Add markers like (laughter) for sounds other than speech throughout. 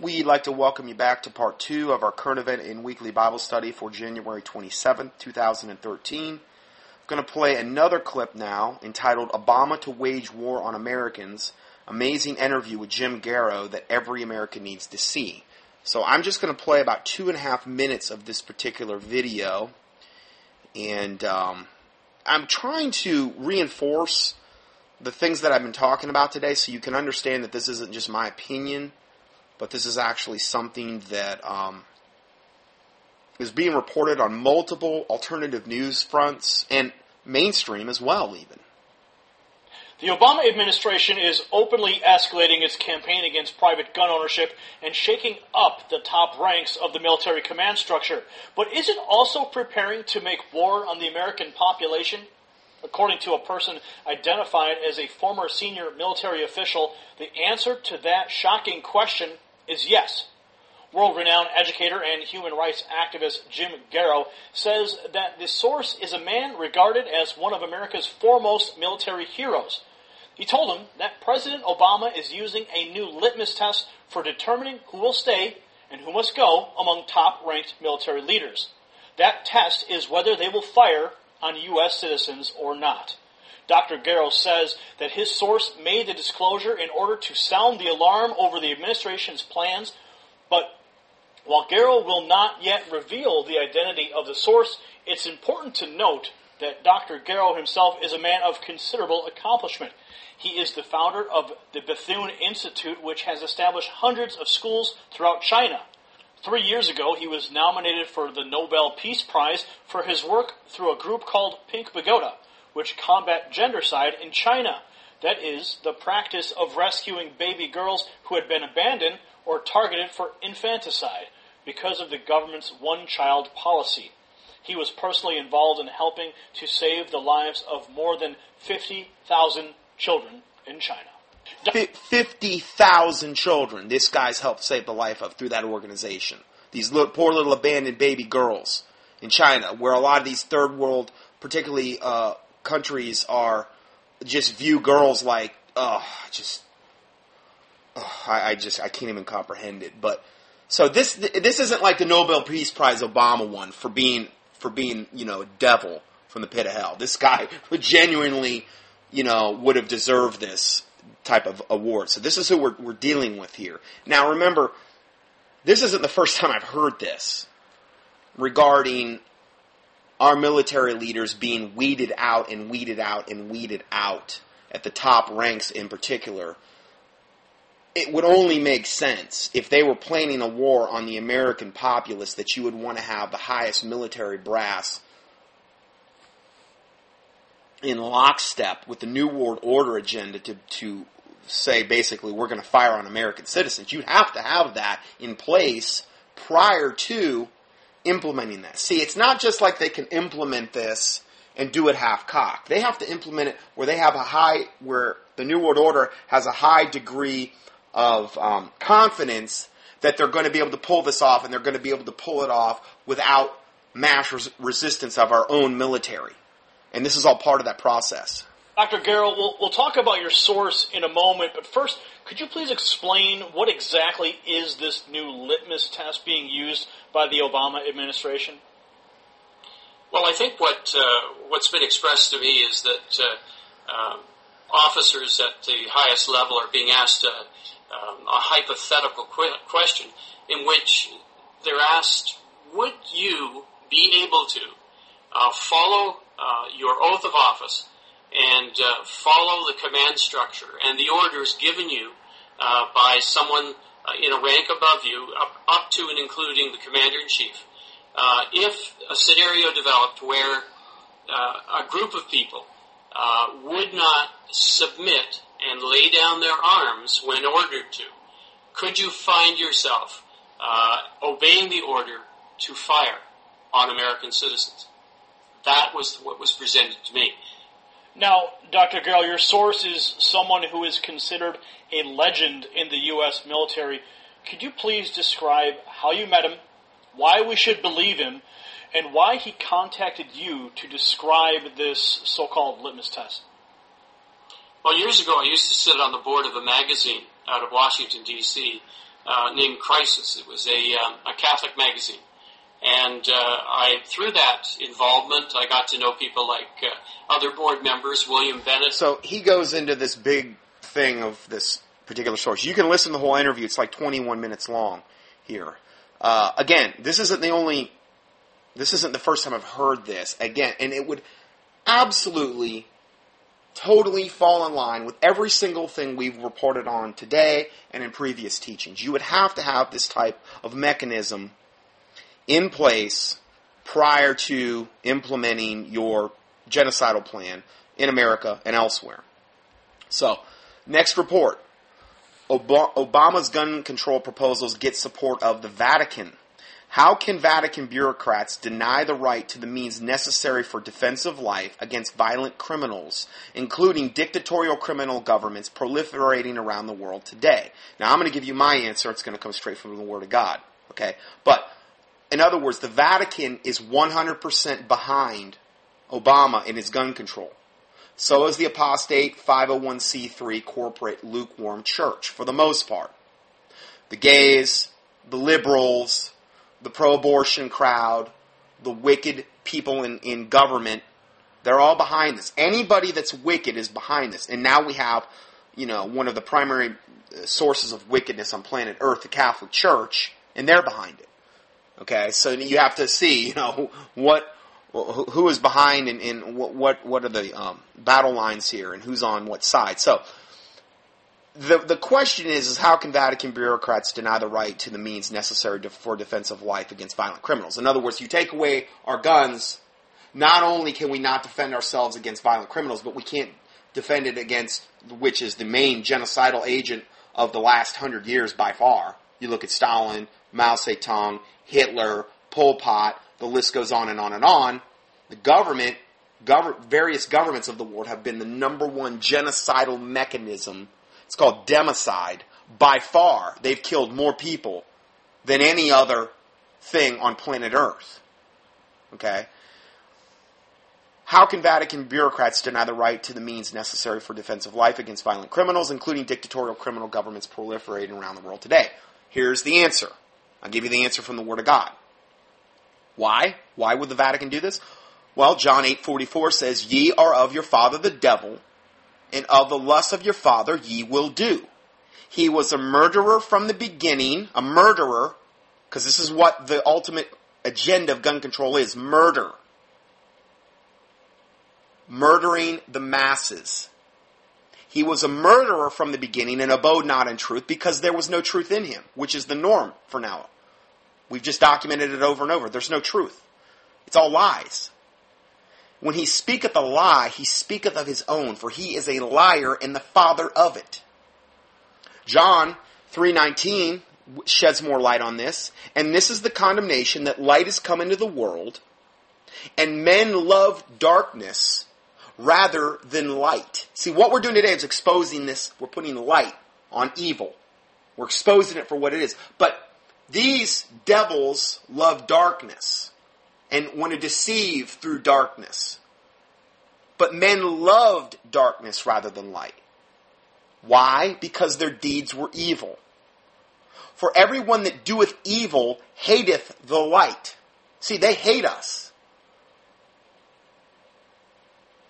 We'd like to welcome you back to part two of our current event in weekly Bible study for January 27th, 2013. I'm going to play another clip now entitled Obama to Wage War on Americans Amazing Interview with Jim Garrow that every American needs to see. So I'm just going to play about two and a half minutes of this particular video. And um, I'm trying to reinforce the things that I've been talking about today so you can understand that this isn't just my opinion but this is actually something that um, is being reported on multiple alternative news fronts and mainstream as well, even. The Obama administration is openly escalating its campaign against private gun ownership and shaking up the top ranks of the military command structure. But is it also preparing to make war on the American population? According to a person identified as a former senior military official, the answer to that shocking question is yes. World renowned educator and human rights activist Jim Garrow says that the source is a man regarded as one of America's foremost military heroes. He told him that President Obama is using a new litmus test for determining who will stay and who must go among top ranked military leaders. That test is whether they will fire on U.S. citizens or not. Dr. Garrow says that his source made the disclosure in order to sound the alarm over the administration's plans, but while Garrow will not yet reveal the identity of the source, it's important to note that Dr. Garrow himself is a man of considerable accomplishment. He is the founder of the Bethune Institute, which has established hundreds of schools throughout China. Three years ago, he was nominated for the Nobel Peace Prize for his work through a group called Pink Pagoda which combat gendercide in China. That is, the practice of rescuing baby girls who had been abandoned or targeted for infanticide because of the government's one child policy. He was personally involved in helping to save the lives of more than 50,000 children in China. 50,000 children this guy's helped save the life of through that organization. These little, poor little abandoned baby girls in China, where a lot of these third world, particularly uh, countries are just view girls like, oh, just, oh, I, I just, I can't even comprehend it. But so this, this isn't like the Nobel Peace Prize Obama won for being, for being, you know, devil from the pit of hell. This guy would (laughs) genuinely, you know, would have deserved this type of award. So this is who we're, we're dealing with here. Now remember, this isn't the first (laughs) time I've heard this regarding our military leaders being weeded out and weeded out and weeded out at the top ranks in particular, it would only make sense if they were planning a war on the American populace that you would want to have the highest military brass in lockstep with the New World Order agenda to, to say basically we're going to fire on American citizens. You'd have to have that in place prior to implementing this. See, it's not just like they can implement this and do it half cocked. They have to implement it where they have a high, where the New World Order has a high degree of um, confidence that they're going to be able to pull this off and they're going to be able to pull it off without mass res- resistance of our own military. And this is all part of that process. Dr. Garrow, we'll, we'll talk about your source in a moment, but first, could you please explain what exactly is this new litmus test being used by the Obama administration? Well, I think what uh, what's been expressed to me is that uh, uh, officers at the highest level are being asked a, um, a hypothetical qu- question in which they're asked, "Would you be able to uh, follow uh, your oath of office?" And uh, follow the command structure and the orders given you uh, by someone uh, in a rank above you, up, up to and including the commander in chief. Uh, if a scenario developed where uh, a group of people would not submit and lay down their arms when ordered to, could you find yourself obeying the order to fire on American citizens? That was what was presented to me. Now, Dr. Garrow, your source is someone who is considered a legend in the U.S. military. Could you please describe how you met him, why we should believe him, and why he contacted you to describe this so-called litmus test? Well, years ago, I used to sit on the board of a magazine out of Washington, D.C. uh, named Crisis. It was a, um, a Catholic magazine. And uh, I, through that involvement, I got to know people like uh, other board members, William Bennett. So he goes into this big thing of this particular source. You can listen to the whole interview. It's like 21 minutes long here. Uh, again, this isn't the only, this isn't the first time I've heard this. Again, and it would absolutely, totally fall in line with every single thing we've reported on today and in previous teachings. You would have to have this type of mechanism in place prior to implementing your genocidal plan in America and elsewhere. So, next report. Obama's gun control proposals get support of the Vatican. How can Vatican bureaucrats deny the right to the means necessary for defensive life against violent criminals, including dictatorial criminal governments proliferating around the world today? Now, I'm going to give you my answer. It's going to come straight from the Word of God. Okay? But, in other words, the Vatican is 100% behind Obama in his gun control. So is the apostate 501c3 corporate lukewarm church, for the most part. The gays, the liberals, the pro abortion crowd, the wicked people in, in government, they're all behind this. Anybody that's wicked is behind this. And now we have, you know, one of the primary sources of wickedness on planet Earth, the Catholic Church, and they're behind it. Okay, so you have to see, you know, what who is behind and, and what, what, are the um, battle lines here and who's on what side. So the the question is is how can Vatican bureaucrats deny the right to the means necessary to, for defense of life against violent criminals? In other words, you take away our guns, not only can we not defend ourselves against violent criminals, but we can't defend it against which is the main genocidal agent of the last hundred years by far. You look at Stalin, Mao Zedong, Hitler, Pol Pot, the list goes on and on and on. The government, gov- various governments of the world have been the number one genocidal mechanism. It's called democide. By far, they've killed more people than any other thing on planet Earth. Okay? How can Vatican bureaucrats deny the right to the means necessary for defense of life against violent criminals, including dictatorial criminal governments proliferating around the world today? Here's the answer. I'll give you the answer from the Word of God. Why? Why would the Vatican do this? Well, John 8:44 says, "Ye are of your father the devil, and of the lust of your father ye will do." He was a murderer from the beginning, a murderer, because this is what the ultimate agenda of gun control is, murder. Murdering the masses. He was a murderer from the beginning and abode not in truth because there was no truth in him, which is the norm for now. We've just documented it over and over. There's no truth. It's all lies. When he speaketh a lie, he speaketh of his own, for he is a liar and the father of it. John 3:19 sheds more light on this, and this is the condemnation that light has come into the world, and men love darkness rather than light. See, what we're doing today is exposing this, we're putting light on evil. We're exposing it for what it is. But these devils love darkness and want to deceive through darkness. But men loved darkness rather than light. Why? Because their deeds were evil. For everyone that doeth evil hateth the light. See, they hate us.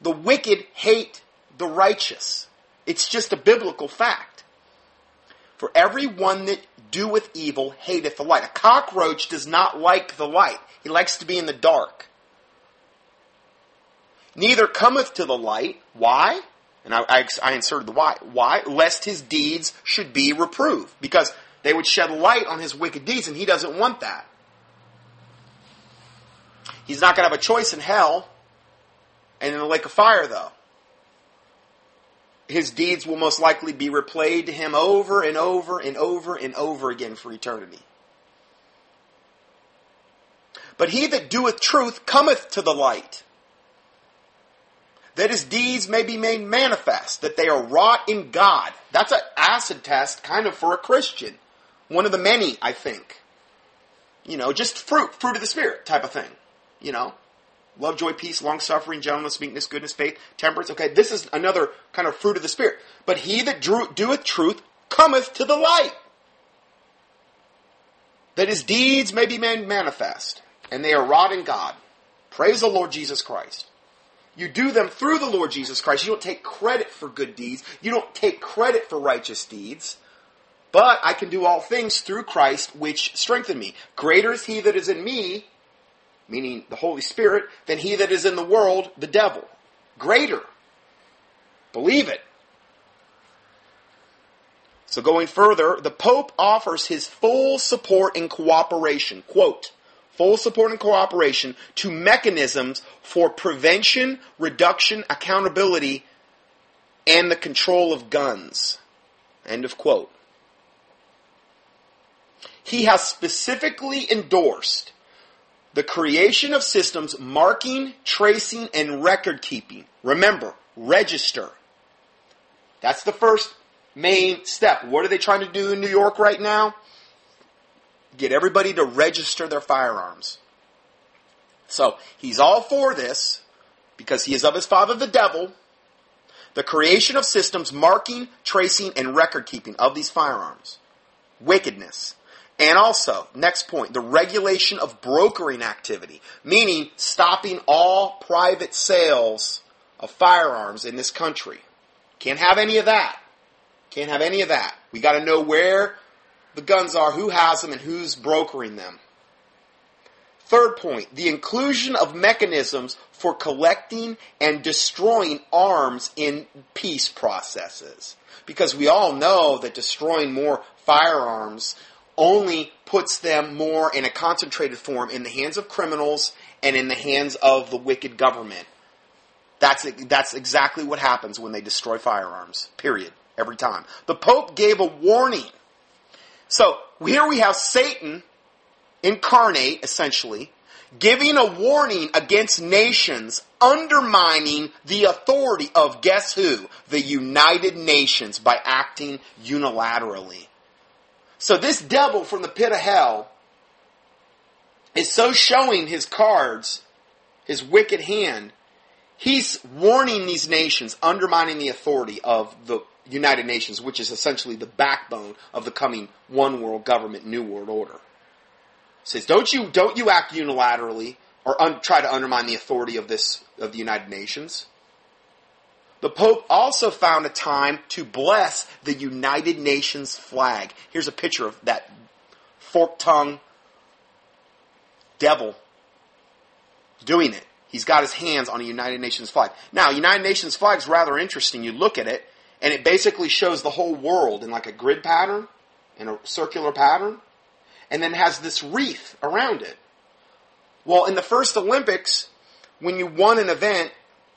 The wicked hate the righteous. It's just a biblical fact. For everyone that doeth evil hateth the light. A cockroach does not like the light. He likes to be in the dark. Neither cometh to the light. Why? And I, I, I inserted the why. Why? Lest his deeds should be reproved. Because they would shed light on his wicked deeds, and he doesn't want that. He's not going to have a choice in hell and in the lake of fire, though his deeds will most likely be replayed to him over and over and over and over again for eternity. But he that doeth truth cometh to the light, that his deeds may be made manifest, that they are wrought in God. That's an acid test kind of for a Christian. One of the many, I think. You know, just fruit, fruit of the Spirit type of thing. You know, love, joy, peace, long suffering, gentleness, meekness, goodness, faith, temperance. Okay, this is another kind of fruit of the Spirit. But he that drew, doeth truth cometh to the light. that his deeds may be made manifest, and they are wrought in God. Praise the Lord Jesus Christ. You do them through the Lord Jesus Christ. You don't take credit for good deeds. You don't take credit for righteous deeds. But I can do all things through Christ, which strengthen me. Greater is he that is in me, meaning the Holy Spirit, than he that is in the world, the devil. Greater. Believe it. So going further, the Pope offers his full support and cooperation, quote, full support and cooperation to mechanisms for prevention, reduction, accountability, and the control of guns. End of quote. He has specifically endorsed the creation of systems marking, tracing, and record keeping. Remember, register. That's the first main step. What are they trying to do in New York right now? Get everybody to register their firearms. So he's all for this because he is of his father the devil. The creation of systems marking, tracing, and record keeping of these firearms. Wickedness. And also, next point, the regulation of brokering activity, meaning stopping all private sales of firearms in this country. Can't have any of that. Can't have any of that. We got to know where the guns are, who has them, and who's brokering them. Third point, the inclusion of mechanisms for collecting and destroying arms in peace processes. Because we all know that destroying more firearms only puts them more in a concentrated form in the hands of criminals and in the hands of the wicked government. That's, that's exactly what happens when they destroy firearms. Period. Every time. The Pope gave a warning. So here we have Satan incarnate, essentially, giving a warning against nations undermining the authority of guess who? The United Nations by acting unilaterally. So this devil from the pit of hell is so showing his cards, his wicked hand, he's warning these nations, undermining the authority of the United Nations, which is essentially the backbone of the coming one world government, new world order. Says, don't you don't you act unilaterally or un- try to undermine the authority of this of the United Nations. The Pope also found a time to bless the United Nations flag. Here's a picture of that fork tongue devil doing it. He's got his hands on a United Nations flag. Now, United Nations flag is rather interesting. You look at it, and it basically shows the whole world in like a grid pattern, in a circular pattern, and then has this wreath around it. Well, in the first Olympics, when you won an event,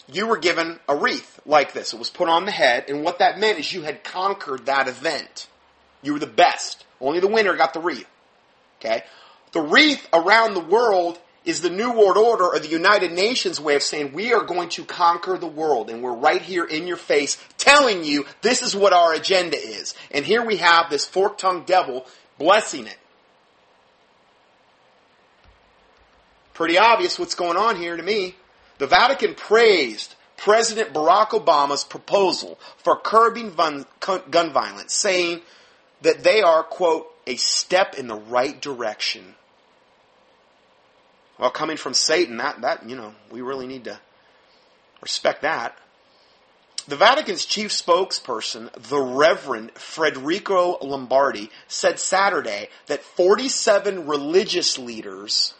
you were given a wreath like this. It was put on the head, and what that meant is you had conquered that event. You were the best. Only the winner got the wreath. Okay? The wreath around the world is the New World Order or the United Nations way of saying we are going to conquer the world, and we're right here in your face telling you this is what our agenda is. And here we have this fork tongued devil blessing it. Pretty obvious what's going on here to me. The Vatican praised President Barack Obama's proposal for curbing gun violence, saying that they are, quote, a step in the right direction. Well, coming from Satan, that, that, you know, we really need to respect that. The Vatican's chief spokesperson, the Reverend Federico Lombardi, said Saturday that 47 religious leaders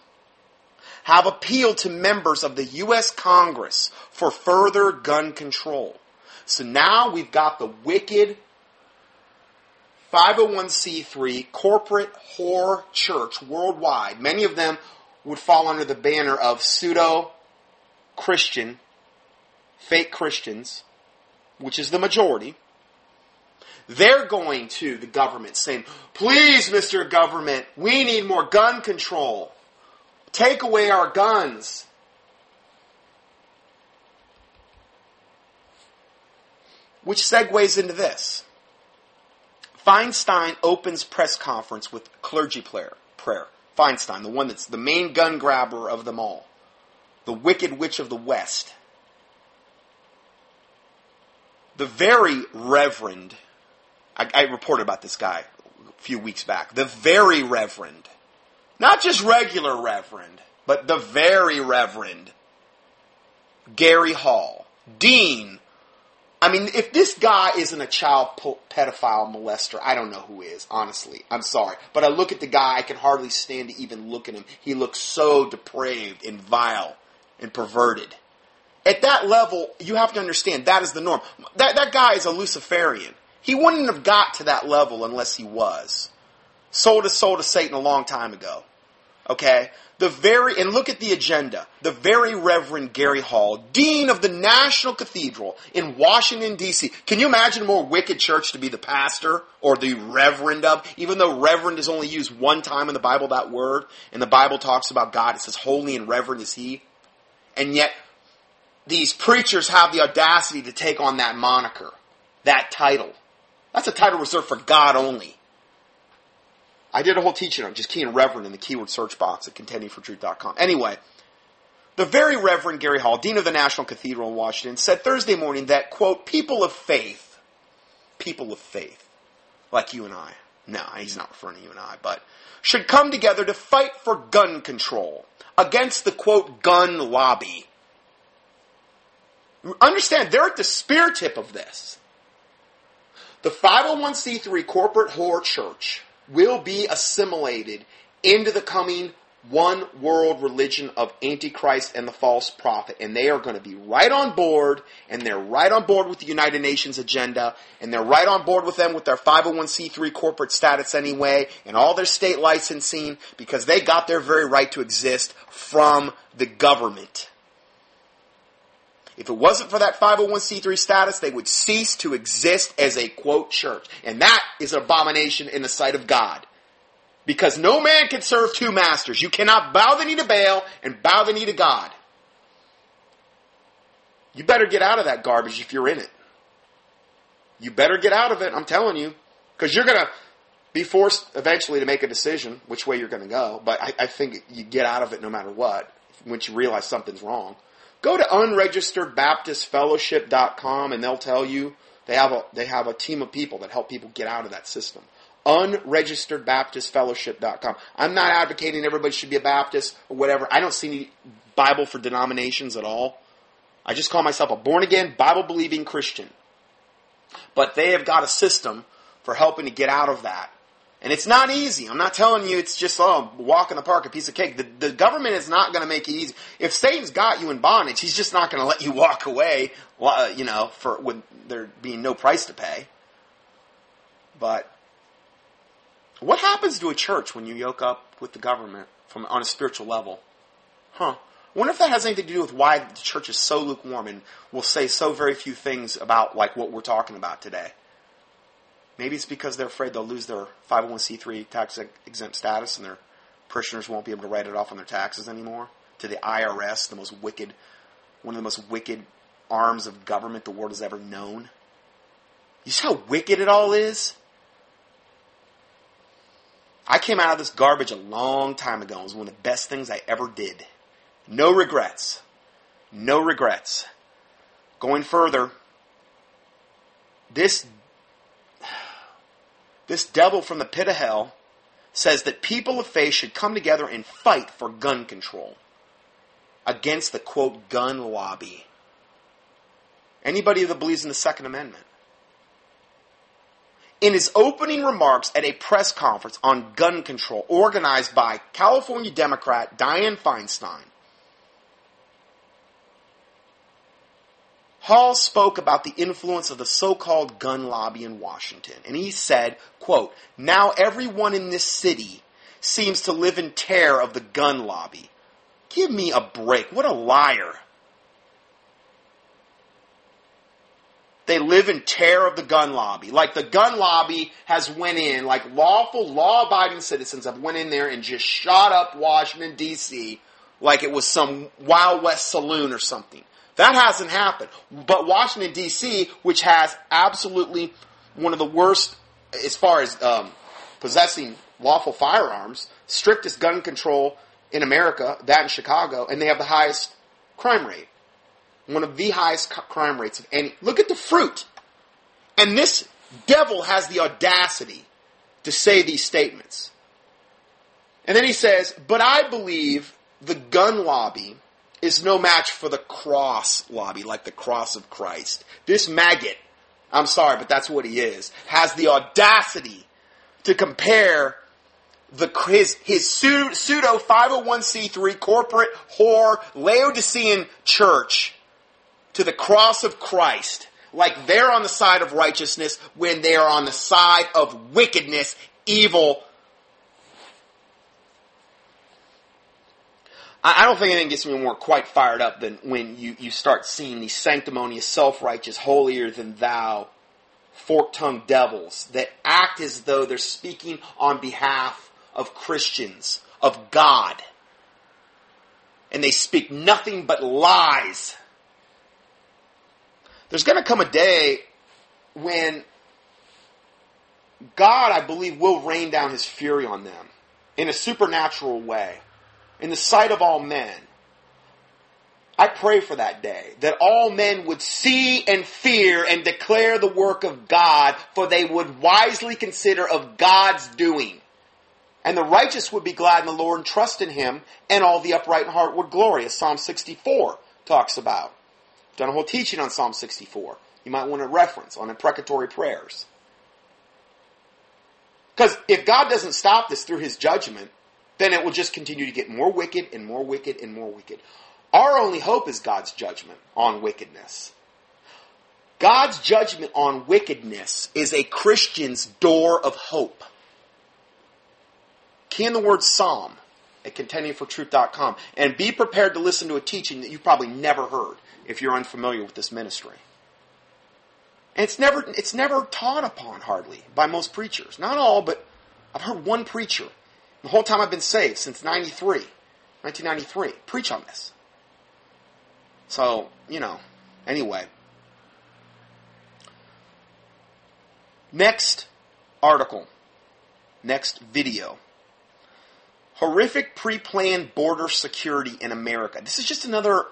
have appealed to members of the U.S. Congress for further gun control. So now we've got the wicked 501c3 corporate whore church worldwide. Many of them would fall under the banner of pseudo Christian, fake Christians, which is the majority. They're going to the government saying, please, Mr. Government, we need more gun control. Take away our guns. Which segues into this. Feinstein opens press conference with clergy prayer. prayer. Feinstein, the one that's the main gun grabber of them all. The wicked witch of the West. The very reverend, I, I reported about this guy a few weeks back. The very reverend Not just regular Reverend, but the very Reverend Gary Hall, Dean. I mean, if this guy isn't a child pedophile molester, I don't know who is, honestly. I'm sorry. But I look at the guy, I can hardly stand to even look at him. He looks so depraved and vile and perverted. At that level, you have to understand that is the norm. That, that guy is a Luciferian. He wouldn't have got to that level unless he was. Sold his soul to Satan a long time ago. Okay? The very, and look at the agenda. The very Reverend Gary Hall, Dean of the National Cathedral in Washington, D.C. Can you imagine a more wicked church to be the pastor or the Reverend of? Even though Reverend is only used one time in the Bible, that word, and the Bible talks about God, it says, Holy and Reverend is He. And yet, these preachers have the audacity to take on that moniker, that title. That's a title reserved for God only. I did a whole teaching on just keying Reverend in the keyword search box at contendingfortruth.com. Anyway, the very Reverend Gary Hall, Dean of the National Cathedral in Washington, said Thursday morning that, quote, people of faith, people of faith, like you and I, no, he's not referring to you and I, but should come together to fight for gun control against the, quote, gun lobby. Understand, they're at the spear tip of this. The 501c3 corporate whore church will be assimilated into the coming one world religion of Antichrist and the false prophet. And they are going to be right on board, and they're right on board with the United Nations agenda, and they're right on board with them with their 501c3 corporate status anyway, and all their state licensing, because they got their very right to exist from the government. If it wasn't for that 501c3 status, they would cease to exist as a quote church. And that is an abomination in the sight of God. Because no man can serve two masters. You cannot bow the knee to Baal and bow the knee to God. You better get out of that garbage if you're in it. You better get out of it, I'm telling you. Because you're going to be forced eventually to make a decision which way you're going to go. But I, I think you get out of it no matter what once you realize something's wrong. Go to unregisteredbaptistfellowship.com and they'll tell you they have a they have a team of people that help people get out of that system. Unregisteredbaptistfellowship.com. I'm not advocating everybody should be a Baptist or whatever. I don't see any Bible for denominations at all. I just call myself a born again, Bible believing Christian. But they have got a system for helping to get out of that and it's not easy. I'm not telling you it's just, oh, walk in the park, a piece of cake. The, the government is not going to make it easy. If Satan's got you in bondage, he's just not going to let you (laughs) walk away, uh, you know, for with there being no price to pay. But what happens to a church when you yoke up with the government from on a spiritual level? Huh. I wonder if that has anything to do with why the church is so lukewarm and will say so very few things about like what we're talking about today. Maybe it's because they're afraid they'll lose their 501c3 tax exempt status and their parishioners won't be able to write it off on their taxes anymore. To the IRS, the most wicked, one of the most wicked arms of government the world has ever known. You see how wicked it all is? I came out of this garbage a long time ago. It was one of the best things I ever did. No regrets. No regrets. Going further, this this devil from the pit of hell says that people of faith should come together and fight for gun control against the quote gun lobby. Anybody that believes in the Second Amendment. In his opening remarks at a press conference on gun control organized by California Democrat Dianne Feinstein, Hall spoke about the influence of the so-called gun lobby in Washington, and he said, quote, now everyone in this city seems to live in terror of the gun lobby. Give me a break. What a liar. They live in terror of the gun lobby. Like the gun lobby has went in, like lawful, law-abiding citizens have went in there and just shot up Washington, D.C. like it was some Wild West saloon or something. That hasn't happened. But Washington, D.C., which has absolutely one of the worst, as far as um, possessing lawful firearms, strictest gun control in America, that in Chicago, and they have the highest crime rate. One of the highest crime rates of any. Look at the fruit. And this devil has the audacity to say these statements. And then he says, But I believe the gun lobby is no match for the cross lobby, like the cross of Christ. This maggot, I'm sorry, but that's what he is, has the audacity to compare the his his pseudo 501c3 corporate whore Laodicean church to the cross of Christ, like they're on the side of righteousness when they are on the side of wickedness, evil. I don't think anything gets me more quite fired up than when you, you start seeing these sanctimonious, self-righteous, holier than thou, fork-tongued devils that act as though they're speaking on behalf of Christians, of God. And they speak nothing but lies there's going to come a day when God, I believe, will rain down his fury on them in a supernatural way, in the sight of all men. I pray for that day, that all men would see and fear and declare the work of God, for they would wisely consider of God's doing. And the righteous would be glad in the Lord and trust in him, and all the upright in heart would glory, as Psalm 64 talks about done a whole teaching on Psalm 64. You might want to reference on imprecatory prayers. Because if God doesn't stop this through his judgment, then it will just continue to get more wicked and more wicked and more wicked. Our only hope is God's judgment on wickedness. God's judgment on wickedness is a Christian's door of hope. Key in the word psalm at contendingfortruth.com and be prepared to listen to a teaching that you've probably never heard if you're unfamiliar with this ministry. And it's never, it's never taught upon hardly by most preachers. Not all, but I've heard one preacher the whole time I've been saved since 93, 1993, preach on this. So, you know, anyway. Next article, next video. Horrific pre planned border security in America. This is just another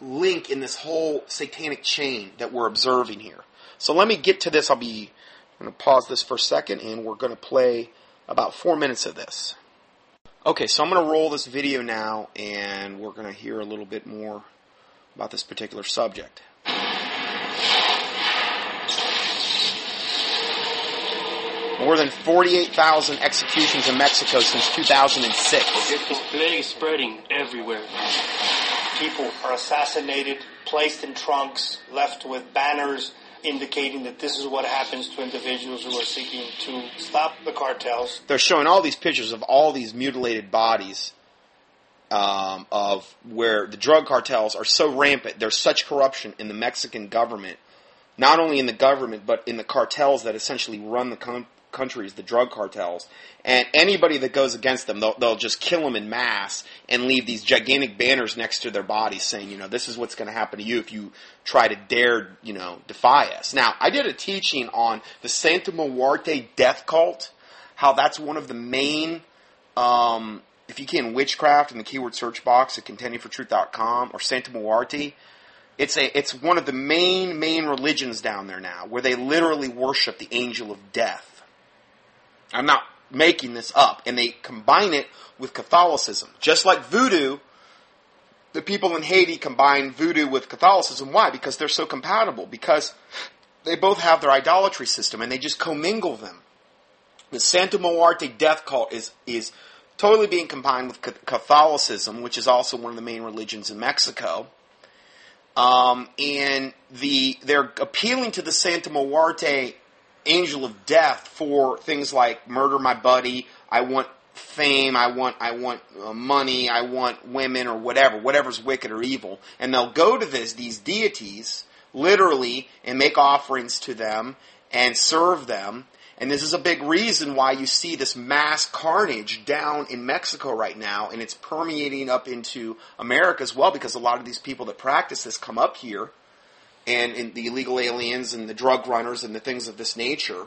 link in this whole satanic chain that we're observing here. So let me get to this. I'll be I'm going to pause this for a second and we're going to play about four minutes of this. Okay, so I'm going to roll this video now and we're going to hear a little bit more about this particular subject. More than 48,000 executions in Mexico since 2006. This plague is spreading everywhere people are assassinated, placed in trunks, left with banners indicating that this is what happens to individuals who are seeking to stop the cartels. They're showing all these pictures of all these mutilated bodies um, of where the drug cartels are so rampant. There's such corruption in the Mexican government, not only in the government but in the cartels that essentially run the com- countries, the drug cartels, and anybody that goes against them, they'll, they'll just kill them in mass and leave these gigantic banners next to their bodies saying, you know, this is what's going to happen to you if you try to dare, you know, defy us. Now, I did a teaching on the Santa Muerte death cult, how that's one of the main, um, if you can, witchcraft in the keyword search box at contendingfortruth.com or Santa Muerte. It's a it's one of the main main religions down there now, where they literally worship the angel of death. I'm not making this up. And they combine it with Catholicism. Just like voodoo, the people in Haiti combine voodoo with Catholicism. Why? Because they're so compatible. Because they both have their idolatry system and they just commingle them. The Santa Muerte death cult is, is totally being combined with Catholicism, which is also one of the main religions in Mexico. Um, and the they're appealing to the Santa Muerte angel of death for things like murder my buddy, I want fame, I want I want uh, money, I want women or whatever, whatever's wicked or evil, and they'll go to this these deities literally and make offerings to them and serve them. And this is a big reason why you see this mass carnage down in Mexico right now, and it's permeating up into America as well because a lot of these people that practice this come up here and, and the illegal aliens and the drug runners and the things of this nature.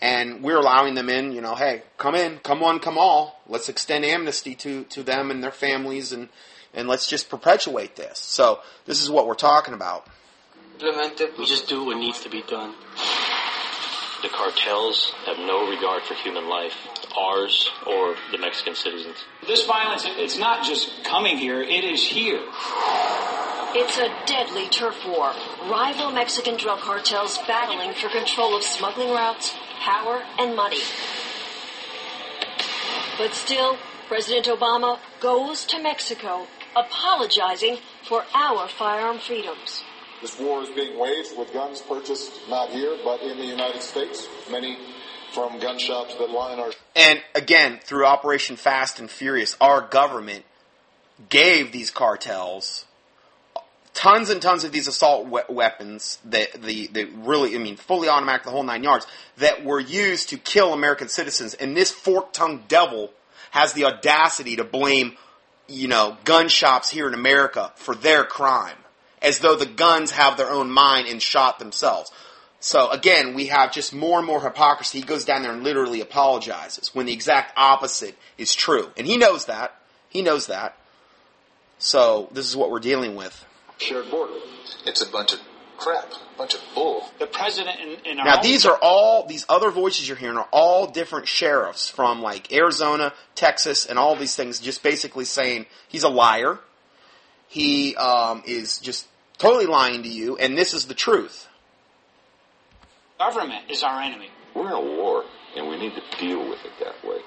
And we're allowing them in, you know, hey, come in, come one, come all. Let's extend amnesty to, to them and their families and, and let's just perpetuate this. So this is what we're talking about. We just do what needs to be done. The cartels have no regard for human life, ours or the Mexican citizens. This violence, it's not just coming here, it is here. It's a deadly turf war. Rival Mexican drug cartels battling for control of smuggling routes, power, and money. But still, President Obama goes to Mexico, apologizing for our firearm freedoms. This war is being waged with guns purchased not here, but in the United States. Many from gun shops that line our. And again, through Operation Fast and Furious, our government gave these cartels tons and tons of these assault we- weapons that the, the really, I mean, fully automatic, the whole nine yards, that were used to kill American citizens. And this fork-tongued devil has the audacity to blame, you know, gun shops here in America for their crime, as though the guns have their own mind and shot themselves. So again, we have just more and more hypocrisy. He goes down there and literally apologizes when the exact opposite is true. And he knows that. He knows that. So this is what we're dealing with. Shared border. It's a bunch of crap, a bunch of bull. The president in, in our Now these are all these other voices you're hearing are all different sheriffs from like Arizona, Texas, and all these things, just basically saying he's a liar. He um, is just totally lying to you, and this is the truth. government is our enemy. We're in a war, and we need to deal with it that way.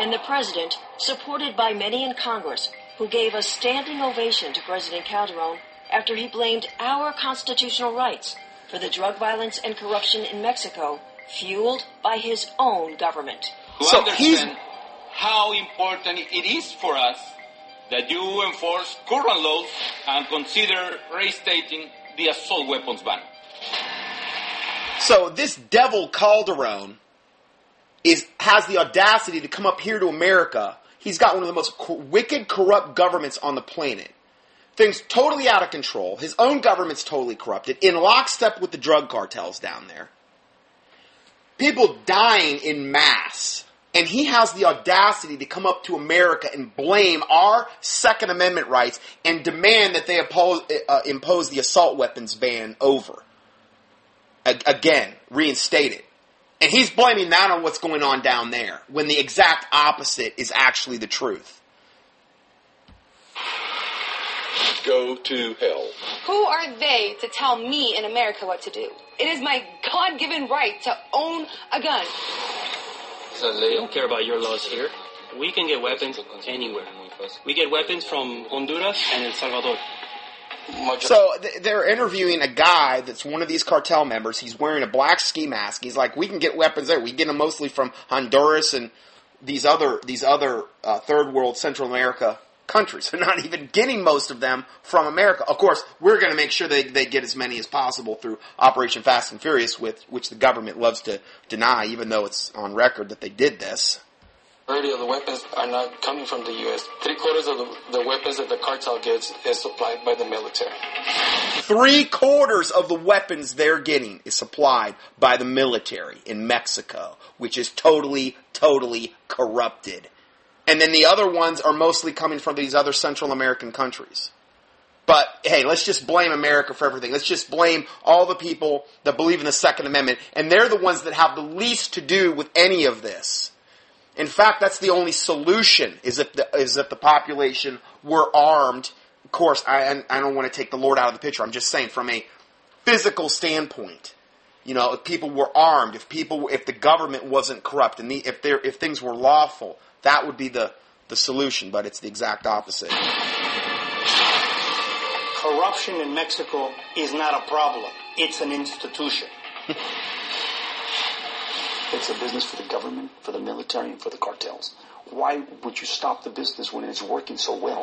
And the president, supported by many in Congress, who gave a standing ovation to President Calderon after he blamed our constitutional rights for the drug violence and corruption in Mexico, fueled by his own government. to So he's- understand how important it is for us that you enforce current laws and consider restating the assault weapons ban. So this devil Calderon is has the audacity to come up here to America. He's got one of the most co- wicked, corrupt governments on the planet. Things totally out of control. His own government's totally corrupted, in lockstep with the drug cartels down there. People dying in mass. And he has the audacity to come up to America and blame our Second Amendment rights and demand that they oppose, uh, impose the assault weapons ban over again, reinstate it. And he's blaming that on what's going on down there, when the exact opposite is actually the truth. Go to hell. Who are they to tell me in America what to do? It is my God given right to own a gun. We don't care about your laws here. We can get weapons anywhere. We get weapons from Honduras and El Salvador. So they're interviewing a guy that's one of these cartel members. He's wearing a black ski mask. He's like, "We can get weapons there. We get them mostly from Honduras and these other these other uh, third world Central America countries. (laughs) They're not even getting most of them from America. Of course, we're going to make sure they they get as many as possible through Operation Fast and Furious, with which the government loves to deny, even though it's on record that they did this. Majority of the weapons are not coming from the U.S. Three quarters of the, the weapons that the cartel gets is supplied by the military. Three quarters of the weapons they're getting is supplied by the military in Mexico, which is totally, totally corrupted. And then the other ones are mostly coming from these other Central American countries. But hey, let's just blame America for everything. Let's just blame all the people that believe in the Second Amendment, and they're the ones that have the least to do with any of this. In fact, that's the only solution is if the, is if the population were armed. Of course, I, I don't want to take the Lord out of the picture. I'm just saying from a physical standpoint. You know, if people were armed, if people, if the government wasn't corrupt, and the, if there, if things were lawful, that would be the the solution. But it's the exact opposite. Corruption in Mexico is not a problem. It's an institution. (laughs) It's a business for the government, for the military, and for the cartels. Why would you stop the business when it's working so well?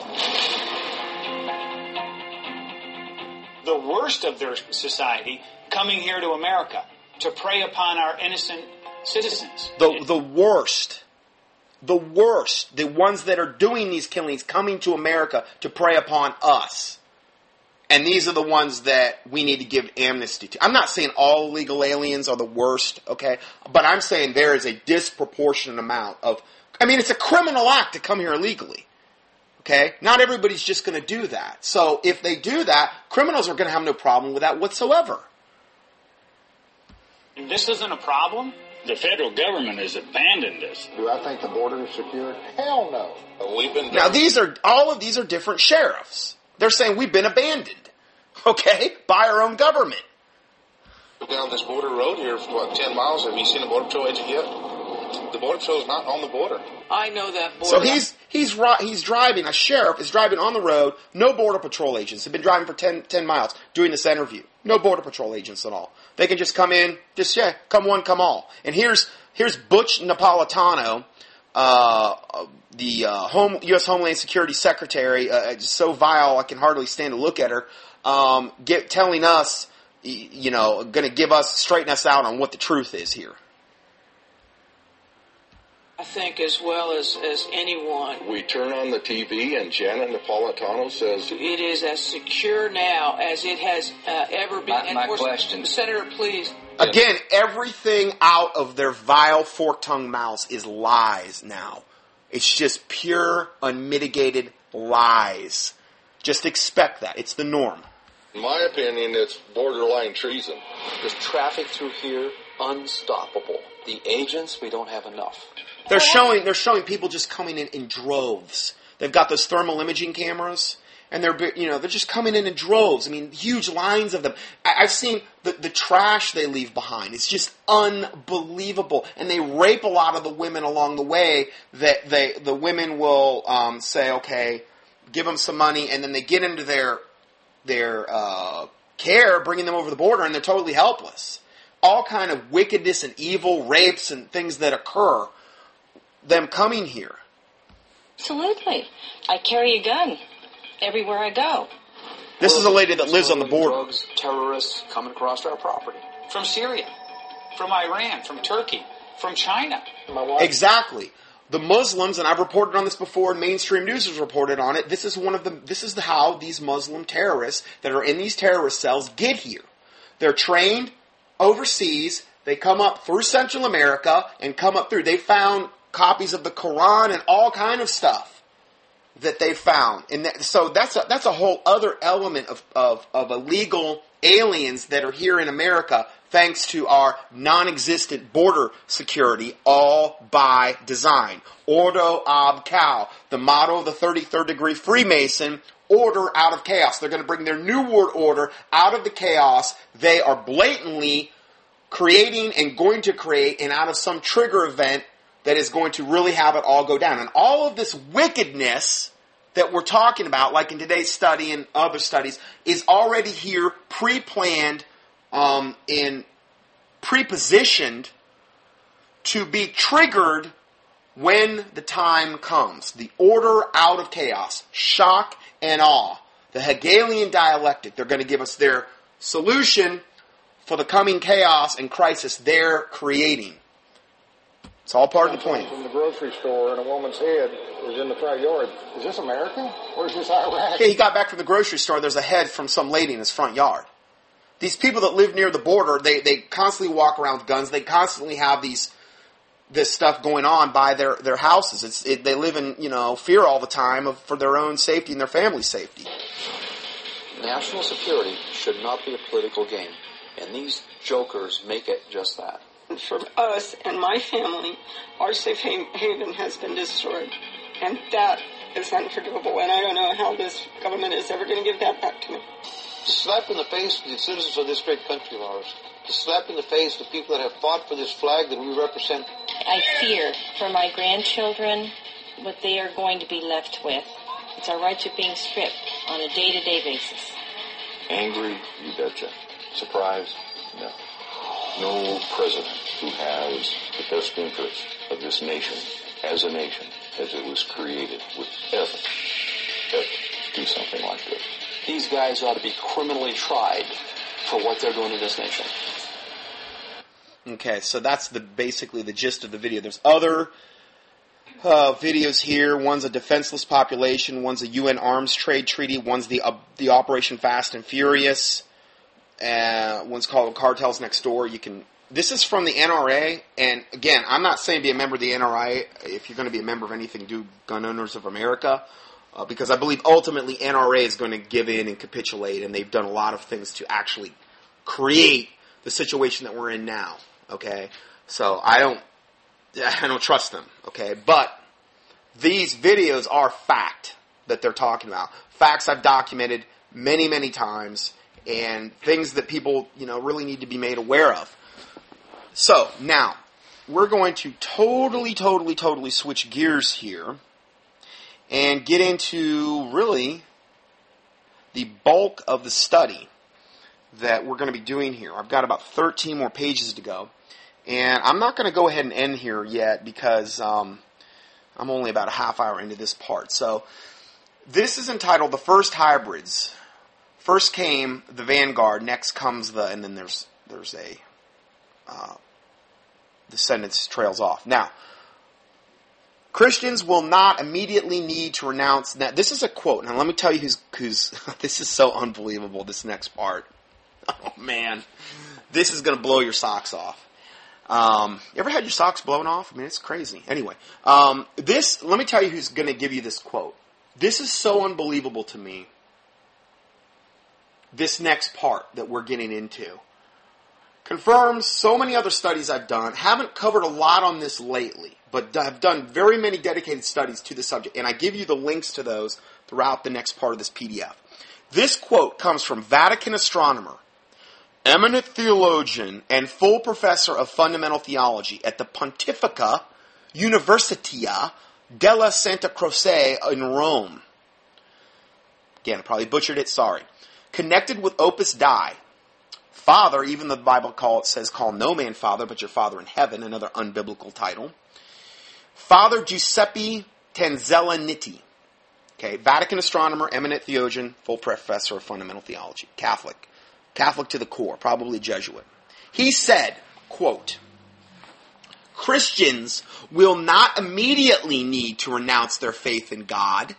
The worst of their society coming here to America to prey upon our innocent citizens. The the worst, the worst, the ones that are doing these killings coming to America to prey upon us. And these are the ones that we need to give amnesty to. I'm not saying all illegal aliens are the worst, okay? But I'm saying there is a disproportionate amount of, I mean, it's a criminal act to come here illegally. Okay? Not everybody's just going to do that. So if they do that, criminals are going to have no problem with that whatsoever. This isn't a problem? The federal government has abandoned us. Do I think the border is secure? Hell no. We've been Now these are all of these are different sheriffs. They're saying we've been abandoned, (laughs) okay, by our own government. down this border road here for what ten miles. Have you seen a border patrol agent yet? The border patrol is not on the border. I know that border. So he's he's he's driving. A sheriff is driving on the road. No border patrol agents have been driving for 10, 10 miles doing this interview. No border patrol agents at all. They can just come in, just yeah, come one, come all. And here's here's Butch Napolitano, uh, uh, the uh, home U.S. Homeland Security Secretary, uh, just so vile I can hardly stand to look at her. Um, get telling us, you know, going to give us straighten us out on what the truth is here. I think as well as, as anyone. We turn on the TV and Janet Napolitano says, It is as secure now as it has uh, ever been. My- my course, question- Senator, please. Again, everything out of their vile fork tongued mouths is lies now. It's just pure, unmitigated lies. Just expect that. It's the norm. in my opinion, it's borderline treason. Because traffic through here, unstoppable. The agents, we don't have enough. They're showing they're showing people just coming in in droves. They've got those thermal imaging cameras, and they're you know they're just coming in in droves. I mean, huge lines of them. I, I've seen the the trash they leave behind. It's just unbelievable, and they rape a lot of the women along the way. That they the women will um, say, okay, give them some money, and then they get into their their uh, care, bringing them over the border, and they're totally helpless. All kind of wickedness and evil, rapes and things that occur them coming here. Absolutely. I carry a gun everywhere I go. This is a lady that lives on the border. Drugs, terrorists coming across our property. From Syria, from Iran, from Turkey, from China. Exactly. The Muslims, and I've reported on this before, and mainstream news has reported on it. This is one of the. This is how these Muslim terrorists that are in these terrorist cells get here. They're trained overseas. They come up through Central America and come up through. They found copies of the Quran and all kind of stuff that they found, and that, so that's a, that's a whole other element of, of of illegal aliens that are here in America, thanks to our non-existent border security, all by design. Ordo ab chao, the motto of the 33rd degree Freemason. Order out of chaos. They're going to bring their new world order out of the chaos. They are blatantly creating and going to create, and out of some trigger event that is going to really have it all go down. And all of this wickedness that we're talking about, like in today's study and other studies, is already here, pre-planned, um, and pre-positioned to be triggered when the time comes. The order out of chaos, shock and awe. The Hegelian dialectic. They're going to give us their solution for the coming chaos and crisis they're creating. It's all part of the plan. From the grocery store, and a woman's head is in the front yard. Is this America or is this Iraq? Yeah, he got back from the grocery store. There's a head from some lady in his front yard. These people that live near the border, they, they constantly walk around with guns. They constantly have these this stuff going on by their, their houses. It's it, they live in you know fear all the time of, for their own safety and their family's safety. National security should not be a political game. And these jokers make it just that. For us and my family, our safe haven has been destroyed. And that is unforgivable. And I don't know how this government is ever going to give that back to me. To slap in the face the citizens of this great country of ours. To slap in the face the people that have fought for this flag that we represent. I fear for my grandchildren what they are going to be left with. It's our rights are being stripped on a day-to-day basis. Angry, you betcha. Surprised? No. No president who has the best interest of this nation as a nation, as it was created, would ever, ever do something like this. These guys ought to be criminally tried for what they're doing to this nation. Okay, so that's the basically the gist of the video. There's other uh, videos here. One's a defenseless population. One's a UN arms trade treaty. One's the uh, the Operation Fast and Furious. Uh, one's called Cartels Next Door. You can. This is from the NRA, and again, I'm not saying be a member of the NRA. If you're going to be a member of anything, do Gun Owners of America, uh, because I believe ultimately NRA is going to give in and capitulate, and they've done a lot of things to actually create the situation that we're in now. Okay, so I don't I don't trust them. Okay, but these videos are fact that they're talking about. Facts I've documented many many times and things that people you know really need to be made aware of. So now we're going to totally totally totally switch gears here and get into really the bulk of the study that we're going to be doing here. I've got about 13 more pages to go. And I'm not going to go ahead and end here yet because um, I'm only about a half hour into this part. So this is entitled The First Hybrids. First came the Vanguard, next comes the, and then there's, there's a, uh, sentence trails off. Now, Christians will not immediately need to renounce. Now, this is a quote. Now, let me tell you who's, who's (laughs) this is so unbelievable, this next part. (laughs) Oh, man. This is going to blow your socks off. Um, you ever had your socks blown off? I mean, it's crazy. Anyway, um, this, let me tell you who's going to give you this quote. This is so unbelievable to me. This next part that we're getting into confirms so many other studies I've done. Haven't covered a lot on this lately, but have done very many dedicated studies to the subject, and I give you the links to those throughout the next part of this PDF. This quote comes from Vatican astronomer, eminent theologian, and full professor of fundamental theology at the Pontifica Universitia della Santa Croce in Rome. Again, I probably butchered it, sorry. Connected with Opus Dei, Father, even the Bible call, says, call no man father, but your father in heaven, another unbiblical title. Father Giuseppe Tanzella Nitti. Okay, Vatican astronomer, eminent theologian, full professor of fundamental theology, Catholic. Catholic to the core, probably Jesuit. He said, quote, Christians will not immediately need to renounce their faith in God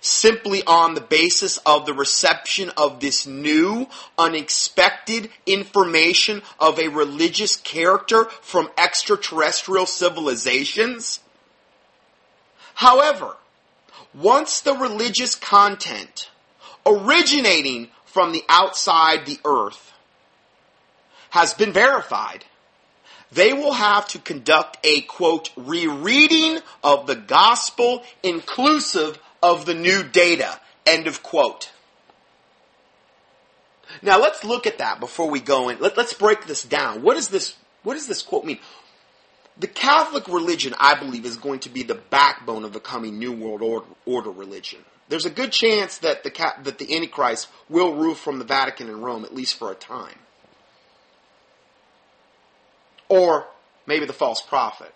simply on the basis of the reception of this new, unexpected information of a religious character from extraterrestrial civilizations. However, once the religious content originating from the outside the earth has been verified, they will have to conduct a quote rereading of the gospel inclusive of the new data. End of quote. Now let's look at that before we go in. Let, us break this down. What does this, what does this quote mean? The Catholic religion, I believe, is going to be the backbone of the coming New World Order, order religion. There's a good chance that the, that the Antichrist will rule from the Vatican and Rome, at least for a time. Or maybe the false prophet.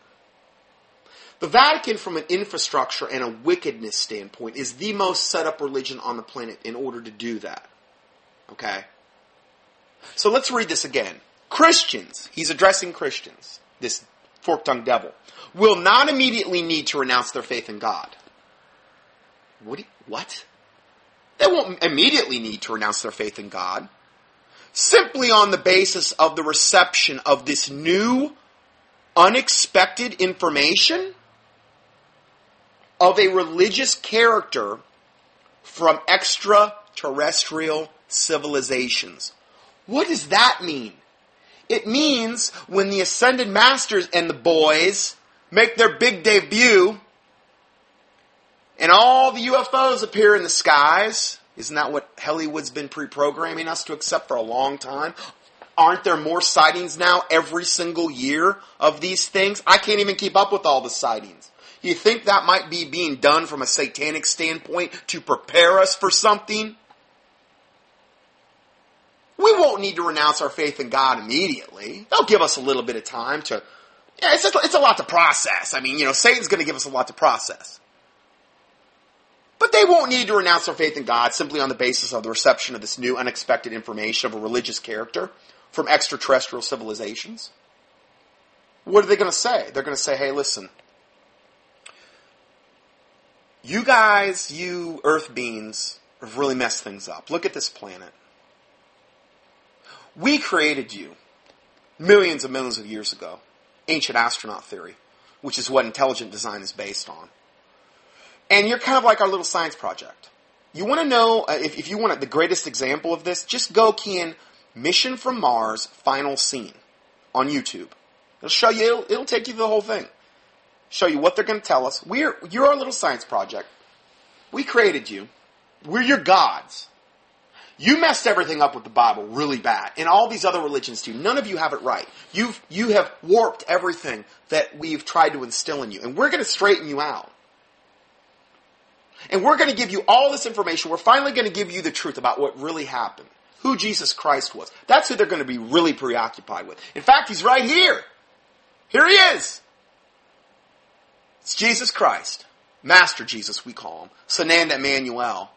The Vatican, from an infrastructure and a wickedness standpoint, is the most set up religion on the planet in order to do that. Okay? So let's read this again. Christians, he's addressing Christians, this fork tongued devil, will not immediately need to renounce their faith in God. What? What? They won't immediately need to renounce their faith in God. Simply on the basis of the reception of this new, unexpected information of a religious character from extraterrestrial civilizations. What does that mean? It means when the ascended masters and the boys make their big debut and all the UFOs appear in the skies. Isn't that what Hollywood's been pre-programming us to accept for a long time? Aren't there more sightings now every single year of these things? I can't even keep up with all the sightings. You think that might be being done from a satanic standpoint to prepare us for something? We won't need to renounce our faith in God immediately. They'll give us a little bit of time to, yeah, it's, just, it's a lot to process. I mean, you know, Satan's going to give us a lot to process. But they won't need to renounce their faith in God simply on the basis of the reception of this new unexpected information of a religious character from extraterrestrial civilizations. What are they going to say? They're going to say, hey, listen, you guys, you earth beings, have really messed things up. Look at this planet. We created you millions and millions of years ago. Ancient astronaut theory, which is what intelligent design is based on. And you're kind of like our little science project. You want to know, uh, if, if you want the greatest example of this, just go key in Mission from Mars final scene. on YouTube. It'll show you, it'll, it'll take you the whole thing. Show you what they're going to tell us. We're, you're our little science project. We created you. We're your gods. You messed everything up with the Bible really bad, and all these other religions too. None of you have it right. You've you have warped everything that we've tried to instill in you, and we're going to straighten you out. And we're going to give you all this information. We're finally going to give you the truth about what really happened, who Jesus Christ was. That's who they're going to be really preoccupied with. In fact, he's right here. Here he is. It's Jesus Christ, Master Jesus, we call him, Sananda Emmanuel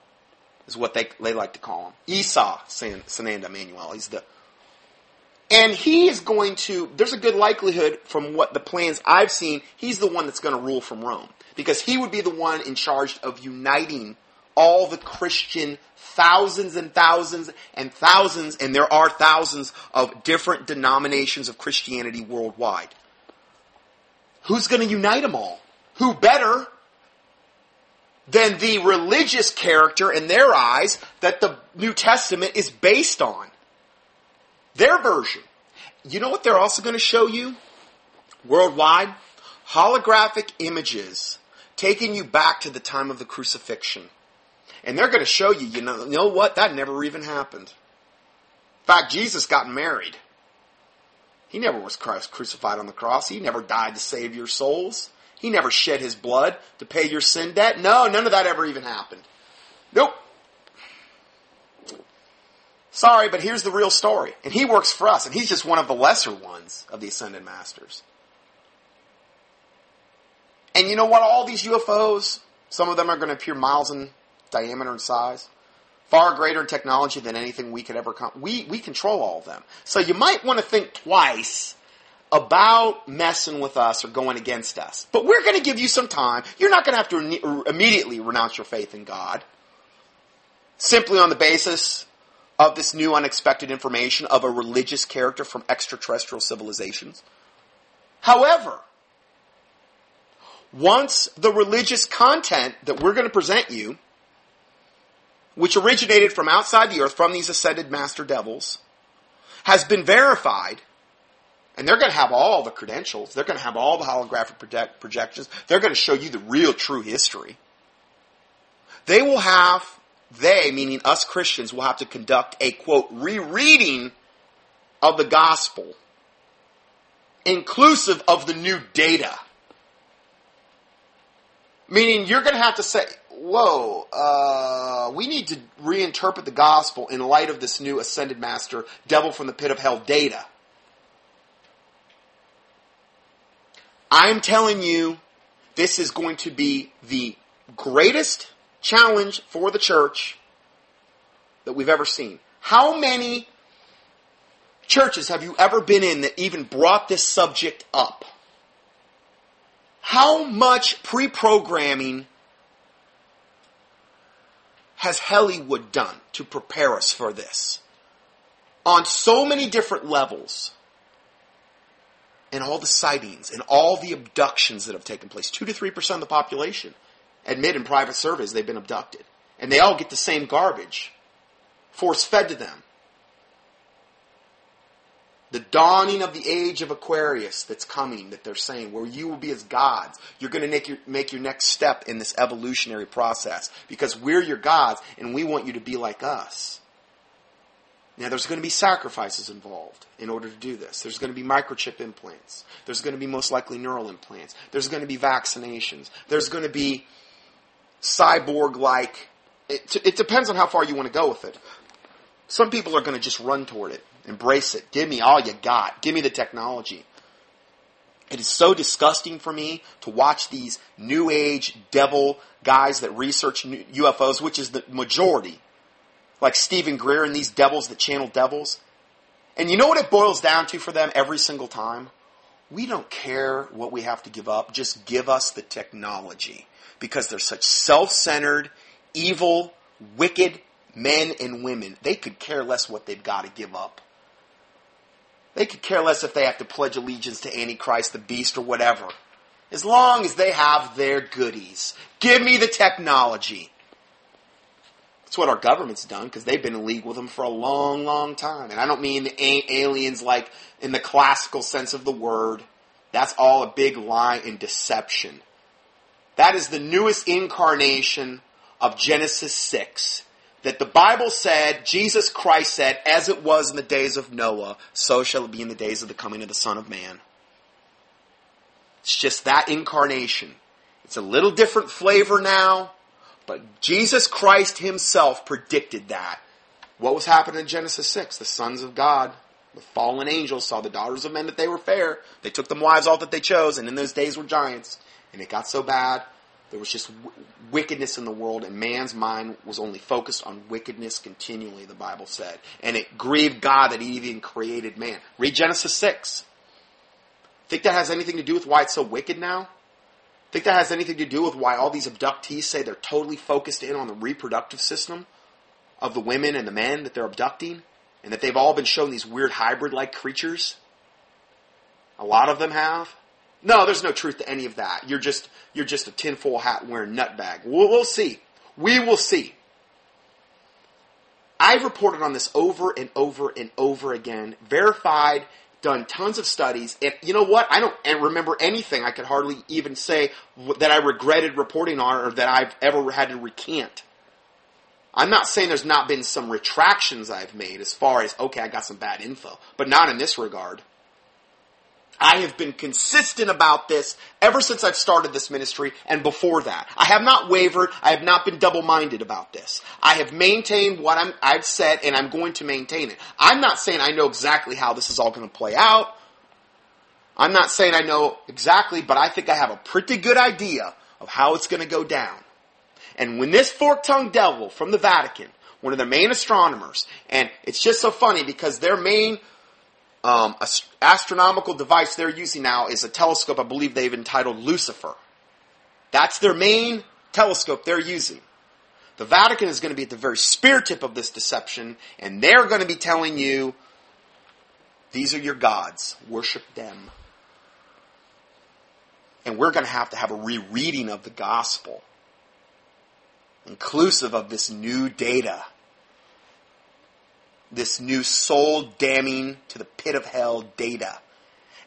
is what they, they like to call him. Esau Sananda Emmanuel. He's the and he is going to, there's a good likelihood from what the plans I've seen, he's the one that's going to rule from Rome. Because he would be the one in charge of uniting all the Christian thousands and thousands and thousands, and there are thousands of different denominations of Christianity worldwide. Who's going to unite them all? Who better than the religious character in their eyes that the New Testament is based on. Their version. You know what they're also going to show you? Worldwide? Holographic images taking you back to the time of the crucifixion. And they're going to show you, you know, you know what? That never even happened. In fact, Jesus got married. He never was crucified on the cross. He never died to save your souls. He never shed his blood to pay your sin debt. No, none of that ever even happened. Nope. Sorry, but here's the real story. And he works for us, and he's just one of the lesser ones of the ascended masters. And you know what? All these UFOs, some of them are going to appear miles in diameter and size, far greater in technology than anything we could ever come. We we control all of them. So you might want to think twice about messing with us or going against us. But we're going to give you some time. You're not going to have to re- immediately renounce your faith in God simply on the basis of this new unexpected information of a religious character from extraterrestrial civilizations. However, once the religious content that we're going to present you, which originated from outside the earth, from these ascended master devils, has been verified, and they're going to have all the credentials. They're going to have all the holographic project- projections. They're going to show you the real true history. They will have, they, meaning us Christians, will have to conduct a quote, rereading of the gospel, inclusive of the new data. Meaning you're going to have to say, whoa, uh, we need to reinterpret the gospel in light of this new ascended master, devil from the pit of hell data. I'm telling you, this is going to be the greatest challenge for the church that we've ever seen. How many churches have you ever been in that even brought this subject up? How much pre programming has Hollywood done to prepare us for this? On so many different levels and all the sightings and all the abductions that have taken place. Two to three percent of the population admit in private surveys they've been abducted. And they all get the same garbage force fed to them. The dawning of the age of Aquarius that's coming, that they're saying, where you will be as gods. You're going to make your, make your next step in this evolutionary process because we're your gods and we want you to be like us. Now, there's going to be sacrifices involved in order to do this. There's going to be microchip implants. There's going to be most likely neural implants. There's going to be vaccinations. There's going to be cyborg like. It, it depends on how far you want to go with it. Some people are going to just run toward it, embrace it. Give me all you got. Give me the technology. It is so disgusting for me to watch these new age devil guys that research UFOs, which is the majority like Steven Greer and these devils that channel devils. And you know what it boils down to for them every single time? We don't care what we have to give up. Just give us the technology. Because they're such self centered, evil, wicked men and women. They could care less what they've got to give up. They could care less if they have to pledge allegiance to Antichrist, the beast, or whatever. As long as they have their goodies. Give me the technology. That's what our government's done because they've been in league with them for a long, long time. And I don't mean a- aliens like in the classical sense of the word. That's all a big lie and deception. That is the newest incarnation of Genesis 6. That the Bible said, Jesus Christ said, as it was in the days of Noah, so shall it be in the days of the coming of the Son of Man. It's just that incarnation. It's a little different flavor now, but Jesus Christ himself predicted that. What was happening in Genesis 6? The sons of God, the fallen angels, saw the daughters of men that they were fair. They took them wives all that they chose, and in those days were giants. And it got so bad, there was just w- wickedness in the world, and man's mind was only focused on wickedness continually, the Bible said. And it grieved God that he even created man. Read Genesis 6. Think that has anything to do with why it's so wicked now? Think that has anything to do with why all these abductees say they're totally focused in on the reproductive system of the women and the men that they're abducting? And that they've all been shown these weird hybrid like creatures? A lot of them have? No, there's no truth to any of that. You're just you're just a tinfoil hat wearing nutbag. We'll, we'll see. We will see. I've reported on this over and over and over again, verified, done tons of studies. And you know what? I don't remember anything I could hardly even say that I regretted reporting on or that I've ever had to recant. I'm not saying there's not been some retractions I've made as far as, okay, I got some bad info, but not in this regard. I have been consistent about this ever since I've started this ministry and before that. I have not wavered. I have not been double-minded about this. I have maintained what I'm, I've said and I'm going to maintain it. I'm not saying I know exactly how this is all going to play out. I'm not saying I know exactly, but I think I have a pretty good idea of how it's going to go down. And when this fork-tongued devil from the Vatican, one of their main astronomers, and it's just so funny because their main um, astronomical device they're using now is a telescope I believe they've entitled Lucifer. That's their main telescope they're using. The Vatican is going to be at the very spear tip of this deception, and they're going to be telling you these are your gods, worship them. And we're going to have to have a rereading of the gospel, inclusive of this new data this new soul damning to the pit of hell data.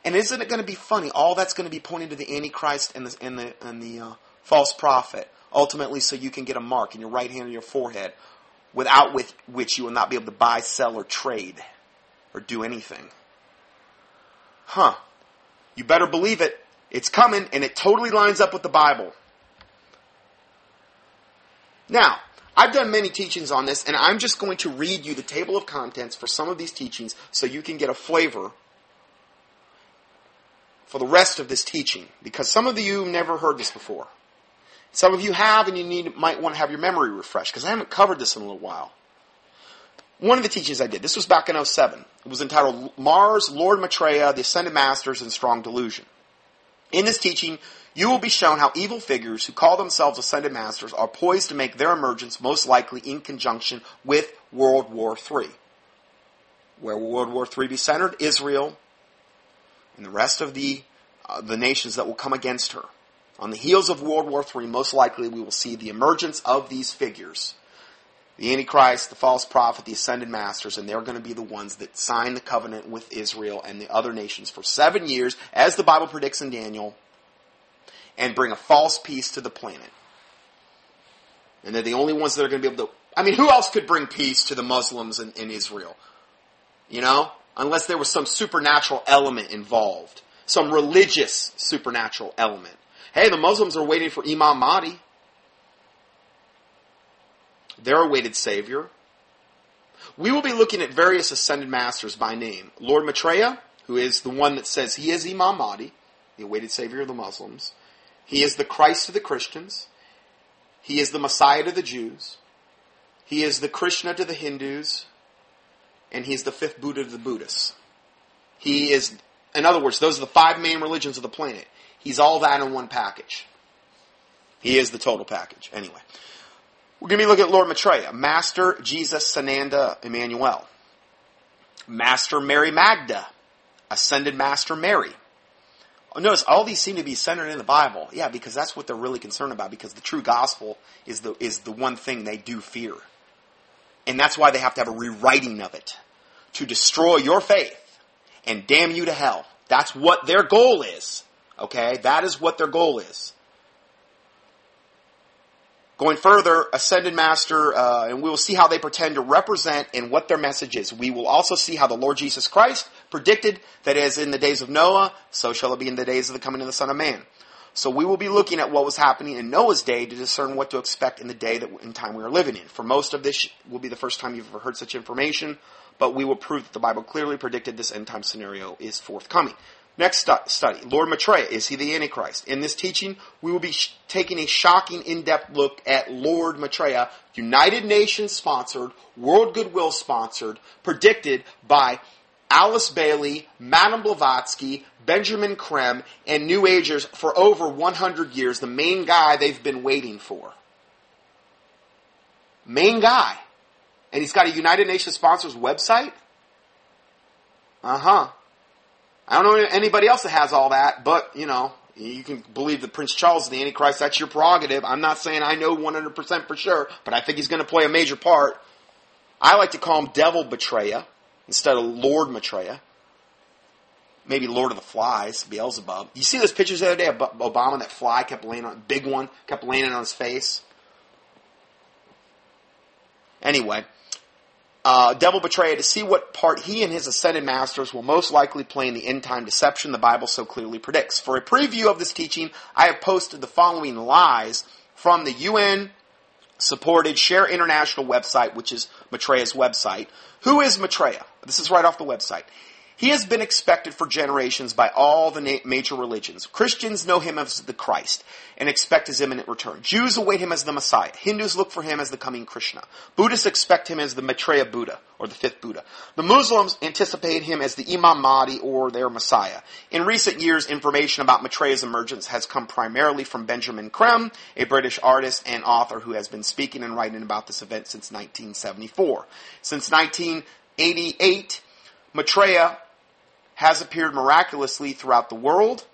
And isn't it going to be funny? All that's going to be pointing to the Antichrist and the, and the, and the uh, false prophet, ultimately, so you can get a mark in your right hand or your forehead, without with which you will not be able to buy, sell, or trade, or do anything. Huh. You better believe it. It's coming, and it totally lines up with the Bible. Now, I've done many teachings on this, and I'm just going to read you the table of contents for some of these teachings so you can get a flavor for the rest of this teaching, because some of you never heard this before. Some of you have, and you need, might want to have your memory refreshed, because I haven't covered this in a little while. One of the teachings I did, this was back in 07. It was entitled Mars, Lord Maitreya, the Ascended Masters, and Strong Delusion. In this teaching, you will be shown how evil figures who call themselves ascended masters are poised to make their emergence most likely in conjunction with World War III. Where will World War III be centered? Israel and the rest of the, uh, the nations that will come against her. On the heels of World War III, most likely we will see the emergence of these figures. The Antichrist, the false prophet, the ascended masters, and they're going to be the ones that sign the covenant with Israel and the other nations for seven years, as the Bible predicts in Daniel, and bring a false peace to the planet. And they're the only ones that are going to be able to. I mean, who else could bring peace to the Muslims in, in Israel? You know? Unless there was some supernatural element involved. Some religious supernatural element. Hey, the Muslims are waiting for Imam Mahdi. Their awaited savior. We will be looking at various ascended masters by name. Lord Maitreya, who is the one that says he is Imam Mahdi, the awaited savior of the Muslims. He is the Christ to the Christians. He is the Messiah to the Jews. He is the Krishna to the Hindus. And he's the fifth Buddha to the Buddhists. He is, in other words, those are the five main religions of the planet. He's all that in one package. He is the total package. Anyway. We're going to be looking at Lord Maitreya, Master Jesus Sananda Emmanuel, Master Mary Magda, Ascended Master Mary, Notice all these seem to be centered in the Bible. Yeah, because that's what they're really concerned about. Because the true gospel is the is the one thing they do fear. And that's why they have to have a rewriting of it to destroy your faith and damn you to hell. That's what their goal is. Okay? That is what their goal is. Going further, Ascended Master, uh, and we will see how they pretend to represent and what their message is. We will also see how the Lord Jesus Christ predicted that as in the days of Noah, so shall it be in the days of the coming of the Son of Man. So we will be looking at what was happening in Noah's day to discern what to expect in the day that in time we are living in. For most of this will be the first time you've ever heard such information, but we will prove that the Bible clearly predicted this end time scenario is forthcoming. Next study, Lord Maitreya, is he the Antichrist? In this teaching, we will be sh- taking a shocking, in-depth look at Lord Maitreya, United Nations sponsored, World Goodwill sponsored, predicted by Alice Bailey, Madame Blavatsky, Benjamin Creme, and New Agers for over 100 years, the main guy they've been waiting for. Main guy. And he's got a United Nations sponsors website? Uh-huh. I don't know anybody else that has all that, but, you know, you can believe that Prince Charles is the Antichrist. That's your prerogative. I'm not saying I know 100% for sure, but I think he's going to play a major part. I like to call him Devil Betrayer instead of Lord Maitreya. Maybe Lord of the Flies, Beelzebub. You see those pictures the other day of Obama? That fly kept laying on, big one, kept landing on his face. Anyway, uh, devil betrayer to see what part he and his ascended masters will most likely play in the end time deception the Bible so clearly predicts. For a preview of this teaching, I have posted the following lies from the UN supported Share International website, which is Maitreya's website. Who is Maitreya? This is right off the website. He has been expected for generations by all the na- major religions. Christians know him as the Christ and expect his imminent return. Jews await him as the Messiah. Hindus look for him as the coming Krishna. Buddhists expect him as the Maitreya Buddha or the fifth Buddha. The Muslims anticipate him as the Imam Mahdi or their Messiah. In recent years, information about Maitreya's emergence has come primarily from Benjamin Creme, a British artist and author who has been speaking and writing about this event since 1974. Since 1988, Maitreya has appeared miraculously throughout the world,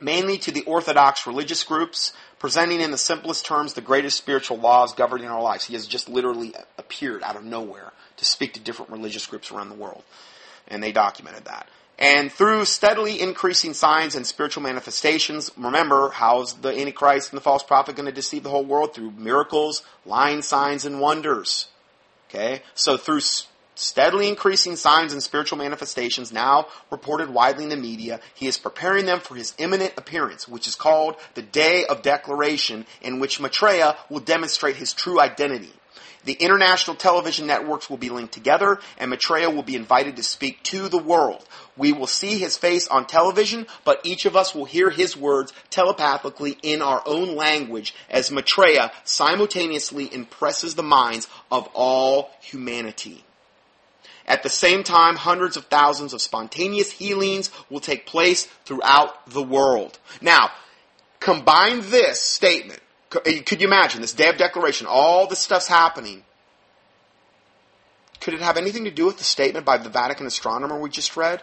mainly to the Orthodox religious groups, presenting in the simplest terms the greatest spiritual laws governing our lives. He has just literally appeared out of nowhere to speak to different religious groups around the world. And they documented that. And through steadily increasing signs and spiritual manifestations, remember, how's the Antichrist and the false prophet going to deceive the whole world? Through miracles, lying signs, and wonders. Okay? So through steadily increasing signs and spiritual manifestations now reported widely in the media, he is preparing them for his imminent appearance, which is called the Day of Declaration, in which Maitreya will demonstrate his true identity. The international television networks will be linked together, and Maitreya will be invited to speak to the world. We will see his face on television, but each of us will hear his words telepathically in our own language as Maitreya simultaneously impresses the minds of all humanity. At the same time, hundreds of thousands of spontaneous healings will take place throughout the world. Now, combine this statement. Eh, could you imagine this day of declaration? All this stuff's happening. Could it have anything to do with the statement by the Vatican astronomer we just read?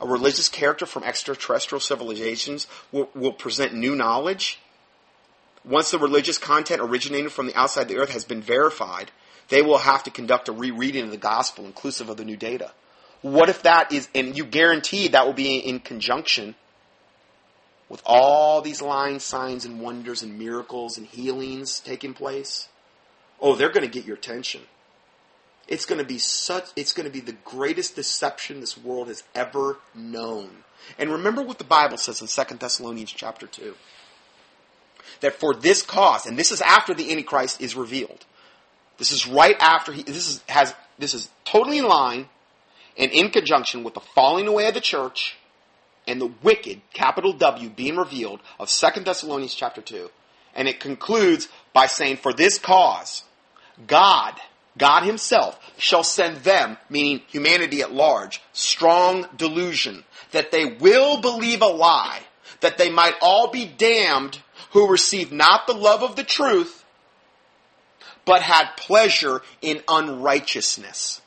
A religious character from extraterrestrial civilizations will, will present new knowledge. Once the religious content originated from the outside the earth has been verified, they will have to conduct a rereading of the gospel inclusive of the new data. What if that is, and you guarantee that will be in conjunction with all these lying signs and wonders and miracles and healings taking place? Oh, they're going to get your attention. It's going to be such, it's going to be the greatest deception this world has ever known. And remember what the Bible says in 2 Thessalonians chapter 2. That for this cause, and this is after the Antichrist is revealed, this is right after he, this is, has, this is totally in line and in conjunction with the falling away of the church and the wicked, capital W, being revealed of 2 Thessalonians chapter 2. And it concludes by saying, for this cause, God, God himself, shall send them, meaning humanity at large, strong delusion, that they will believe a lie, that they might all be damned who receive not the love of the truth, but had pleasure in unrighteousness.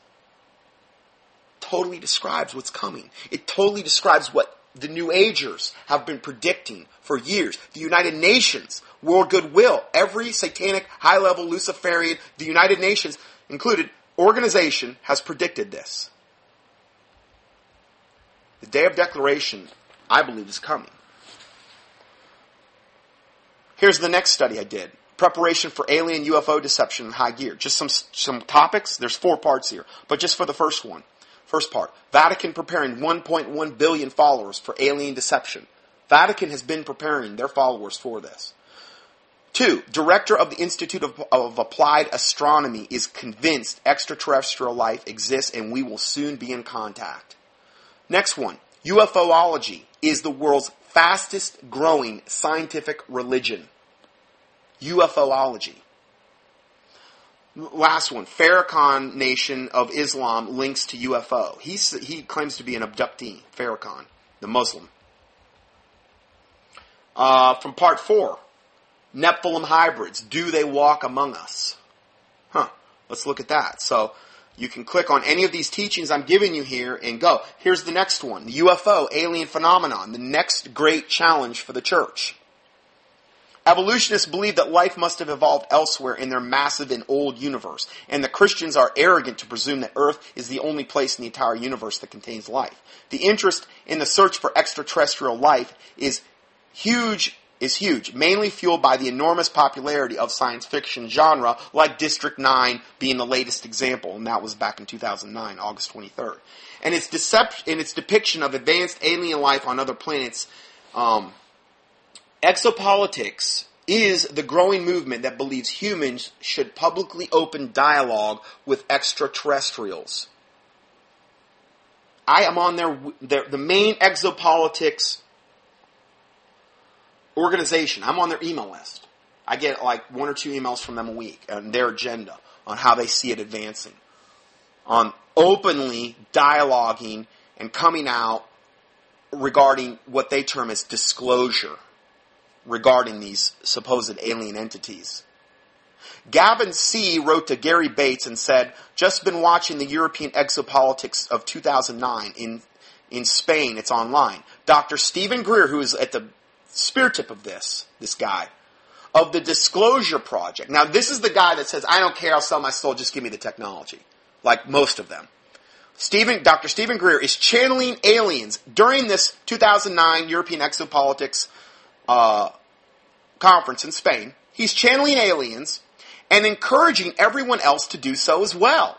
Totally describes what's coming. It totally describes what the New Agers have been predicting for years. The United Nations, World Goodwill, every satanic, high level Luciferian, the United Nations included, organization has predicted this. The day of declaration, I believe, is coming. Here's the next study I did. Preparation for alien UFO deception in high gear. Just some, some topics. There's four parts here. But just for the first one. First part. Vatican preparing 1.1 billion followers for alien deception. Vatican has been preparing their followers for this. Two, director of the Institute of, of, Applied Astronomy is convinced extraterrestrial life exists and we will soon be in contact. Next one, UFOlogy is the world's fastest growing scientific religion. UFOlogy. Last one, Farrakhan Nation of Islam links to UFO. He's, he claims to be an abductee, Farrakhan, the Muslim. Uh, from part four, Nephilim hybrids, do they walk among us? Huh, let's look at that. So, you can click on any of these teachings I'm giving you here and go. Here's the next one. The UFO, alien phenomenon, the next great challenge for the church. Evolutionists believe that life must have evolved elsewhere in their massive and old universe, and the Christians are arrogant to presume that Earth is the only place in the entire universe that contains life. The interest in the search for extraterrestrial life is huge is huge, mainly fueled by the enormous popularity of science fiction genre, like District 9 being the latest example, and that was back in 2009, August 23rd. And its, decept- in its depiction of advanced alien life on other planets, um, exopolitics is the growing movement that believes humans should publicly open dialogue with extraterrestrials. I am on their, their the main exopolitics organization. I'm on their email list. I get like one or two emails from them a week on their agenda on how they see it advancing, on openly dialoguing and coming out regarding what they term as disclosure regarding these supposed alien entities. Gavin C. wrote to Gary Bates and said, just been watching the European exopolitics of 2009 in, in Spain. It's online. Dr. Steven Greer, who is at the spear tip of this, this guy, of the Disclosure Project. Now, this is the guy that says, I don't care, I'll sell my soul, just give me the technology. Like most of them. Steven, Dr. Steven Greer is channeling aliens during this 2009 European Exopolitics uh, conference in Spain. He's channeling aliens and encouraging everyone else to do so as well.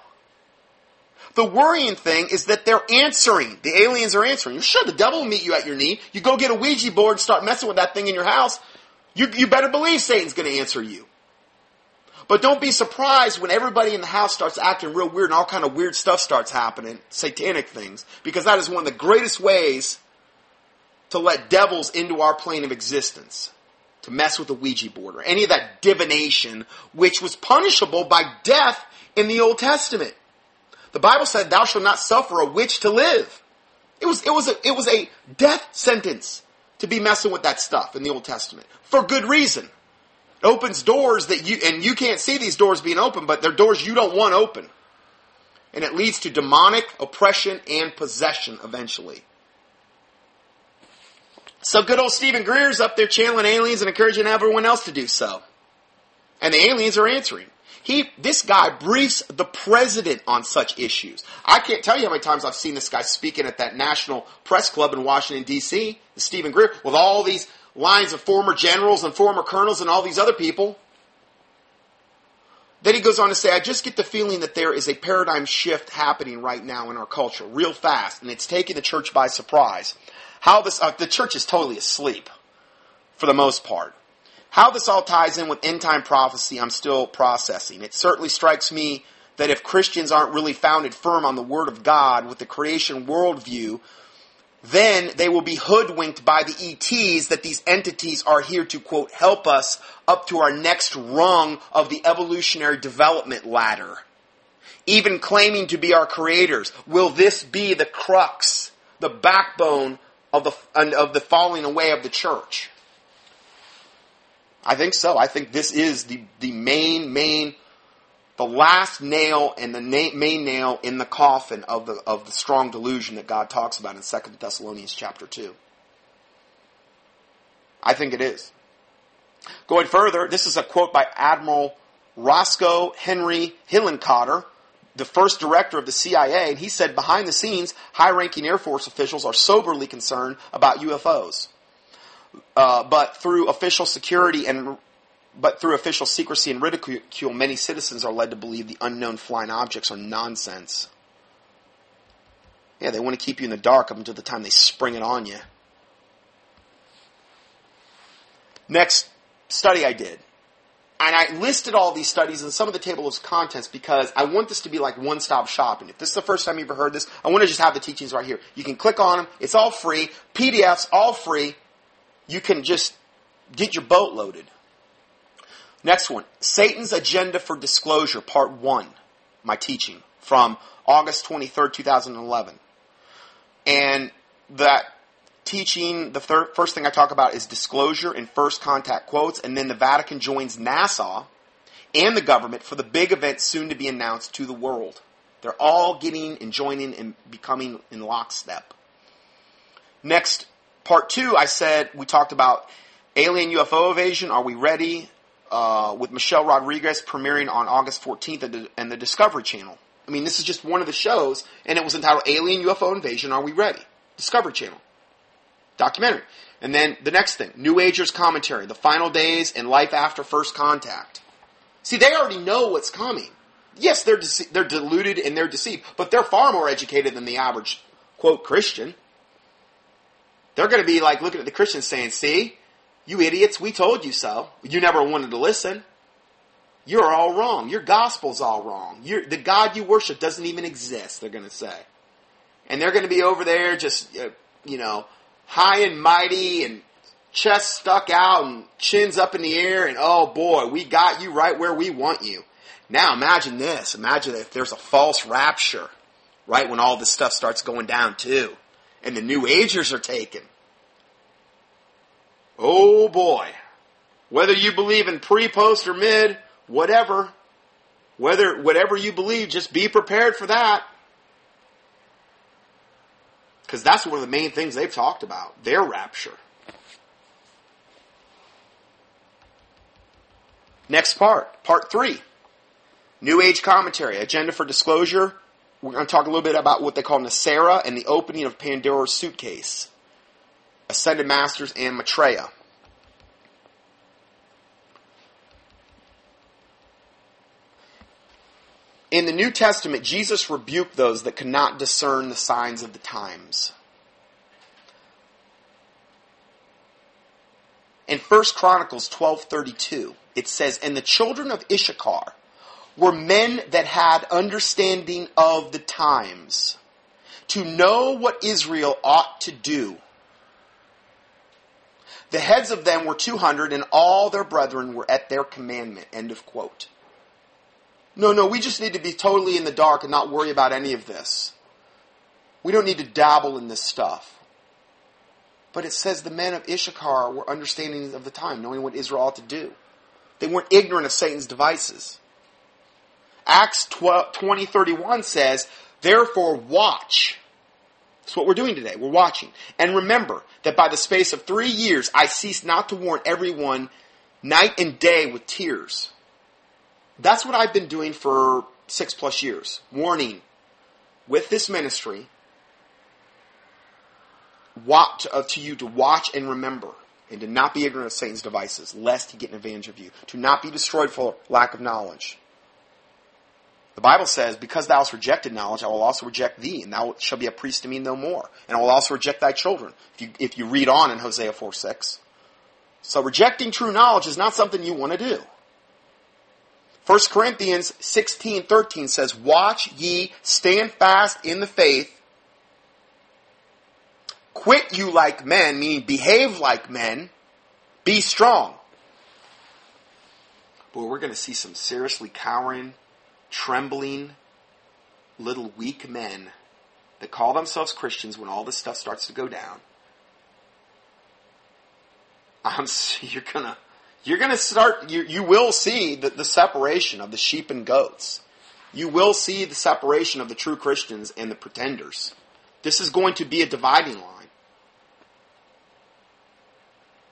The worrying thing is that they're answering. The aliens are answering. Sure, the devil will meet you at your knee. You go get a Ouija board and start messing with that thing in your house. You, you better believe Satan's going to answer you. But don't be surprised when everybody in the house starts acting real weird and all kind of weird stuff starts happening, satanic things, because that is one of the greatest ways to let devils into our plane of existence. To mess with the Ouija board or any of that divination, which was punishable by death in the Old Testament. The Bible said, "Thou shalt not suffer a witch to live." It was it was a, it was a death sentence to be messing with that stuff in the Old Testament for good reason. It opens doors that you and you can't see these doors being open, but they're doors you don't want open, and it leads to demonic oppression and possession eventually. So good old Steven Greer's up there channeling aliens and encouraging everyone else to do so. And the aliens are answering. He, this guy briefs the president on such issues. I can't tell you how many times I've seen this guy speaking at that National Press Club in Washington D.C., Steven Greer, with all these lines of former generals and former colonels and all these other people. Then he goes on to say, I just get the feeling that there is a paradigm shift happening right now in our culture, real fast, and it's taking the church by surprise. How this, uh, the church is totally asleep, for the most part. How this all ties in with end time prophecy, I'm still processing. It certainly strikes me that if Christians aren't really founded firm on the Word of God with the creation worldview, then they will be hoodwinked by the ETs that these entities are here to, quote, help us up to our next rung of the evolutionary development ladder. Even claiming to be our creators. Will this be the crux, the backbone of the, of the falling away of the church? I think so. I think this is the, the main, main, the last nail and the na- main nail in the coffin of the, of the strong delusion that God talks about in 2 Thessalonians chapter 2. I think it is. Going further, this is a quote by Admiral Roscoe Henry Hillenkotter, the first director of the CIA, and he said behind the scenes, high ranking Air Force officials are soberly concerned about UFOs. Uh, but through official security and but through official secrecy and ridicule, many citizens are led to believe the unknown flying objects are nonsense. Yeah, they want to keep you in the dark up until the time they spring it on you. Next study I did. And I listed all these studies in some of the table of contents because I want this to be like one stop shopping. If this is the first time you've ever heard this, I want to just have the teachings right here. You can click on them. It's all free. PDFs, all free. You can just get your boat loaded. Next one Satan's Agenda for Disclosure, Part 1. My teaching from August 23rd, 2011. And that teaching, the third, first thing I talk about is disclosure and first contact quotes, and then the Vatican joins NASA and the government for the big event soon to be announced to the world. They're all getting and joining and becoming in lockstep. Next, part two, I said we talked about alien UFO Invasion. Are we ready? Uh, with Michelle Rodriguez premiering on August 14th and the Discovery Channel. I mean, this is just one of the shows, and it was entitled Alien UFO Invasion. Are we ready? Discovery Channel documentary. And then the next thing, New Agers commentary, the final days and life after first contact. See, they already know what's coming. Yes, they're dece- they're deluded and they're deceived, but they're far more educated than the average quote Christian. They're going to be like looking at the Christians saying, "See, you idiots, we told you so. You never wanted to listen. You're all wrong. Your gospel's all wrong. You're, the God you worship doesn't even exist." They're going to say, and they're going to be over there just uh, you know high and mighty and chest stuck out and chins up in the air and oh boy, we got you right where we want you. Now imagine this. Imagine if there's a false rapture right when all this stuff starts going down too and the new agers are taken. Oh boy. Whether you believe in pre, post, or mid, whatever, whether, whatever you believe, just be prepared for that. Because that's one of the main things they've talked about their rapture. Next part, part three New Age commentary, agenda for disclosure. We're going to talk a little bit about what they call NESARA and the opening of Pandora's suitcase, Ascended Masters, and Maitreya. In the New Testament, Jesus rebuked those that could not discern the signs of the times. In 1 Chronicles 12:32, it says, "And the children of Issachar were men that had understanding of the times, to know what Israel ought to do. The heads of them were 200, and all their brethren were at their commandment." End of quote. No, no, we just need to be totally in the dark and not worry about any of this. We don't need to dabble in this stuff. But it says the men of Issachar were understanding of the time, knowing what Israel ought to do. They weren't ignorant of Satan's devices. Acts 20, 31 says, Therefore watch. That's what we're doing today. We're watching. And remember that by the space of three years I ceased not to warn everyone night and day with tears. That's what I've been doing for six plus years. Warning with this ministry watch, uh, to you to watch and remember and to not be ignorant of Satan's devices, lest he get an advantage of you, to not be destroyed for lack of knowledge. The Bible says, Because thou hast rejected knowledge, I will also reject thee, and thou shalt be a priest to me no more. And I will also reject thy children. If you, if you read on in Hosea 4 6. So rejecting true knowledge is not something you want to do. 1 Corinthians 16, 13 says, Watch ye, stand fast in the faith, quit you like men, meaning behave like men, be strong. Boy, we're going to see some seriously cowering, trembling, little weak men that call themselves Christians when all this stuff starts to go down. (laughs) I'm, you're gonna, you're going to start, you, you will see the, the separation of the sheep and goats. You will see the separation of the true Christians and the pretenders. This is going to be a dividing line.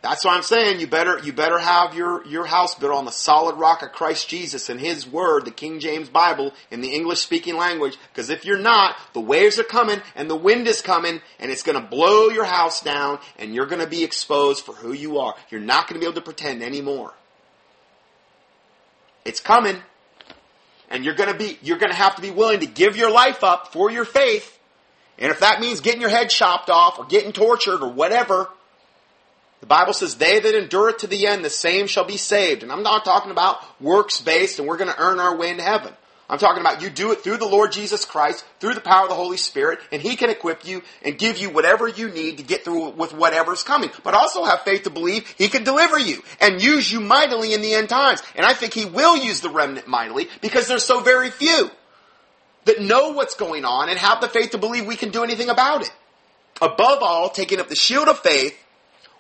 That's what I'm saying. You better you better have your your house built on the solid rock of Christ Jesus and His Word, the King James Bible, in the English speaking language. Because if you're not, the waves are coming and the wind is coming, and it's going to blow your house down, and you're going to be exposed for who you are. You're not going to be able to pretend anymore. It's coming, and you're going to be you're going to have to be willing to give your life up for your faith. And if that means getting your head chopped off or getting tortured or whatever, the Bible says, they that endure it to the end, the same shall be saved. And I'm not talking about works based and we're going to earn our way into heaven. I'm talking about you do it through the Lord Jesus Christ, through the power of the Holy Spirit, and He can equip you and give you whatever you need to get through with whatever's coming. But also have faith to believe He can deliver you and use you mightily in the end times. And I think He will use the remnant mightily because there's so very few that know what's going on and have the faith to believe we can do anything about it. Above all, taking up the shield of faith,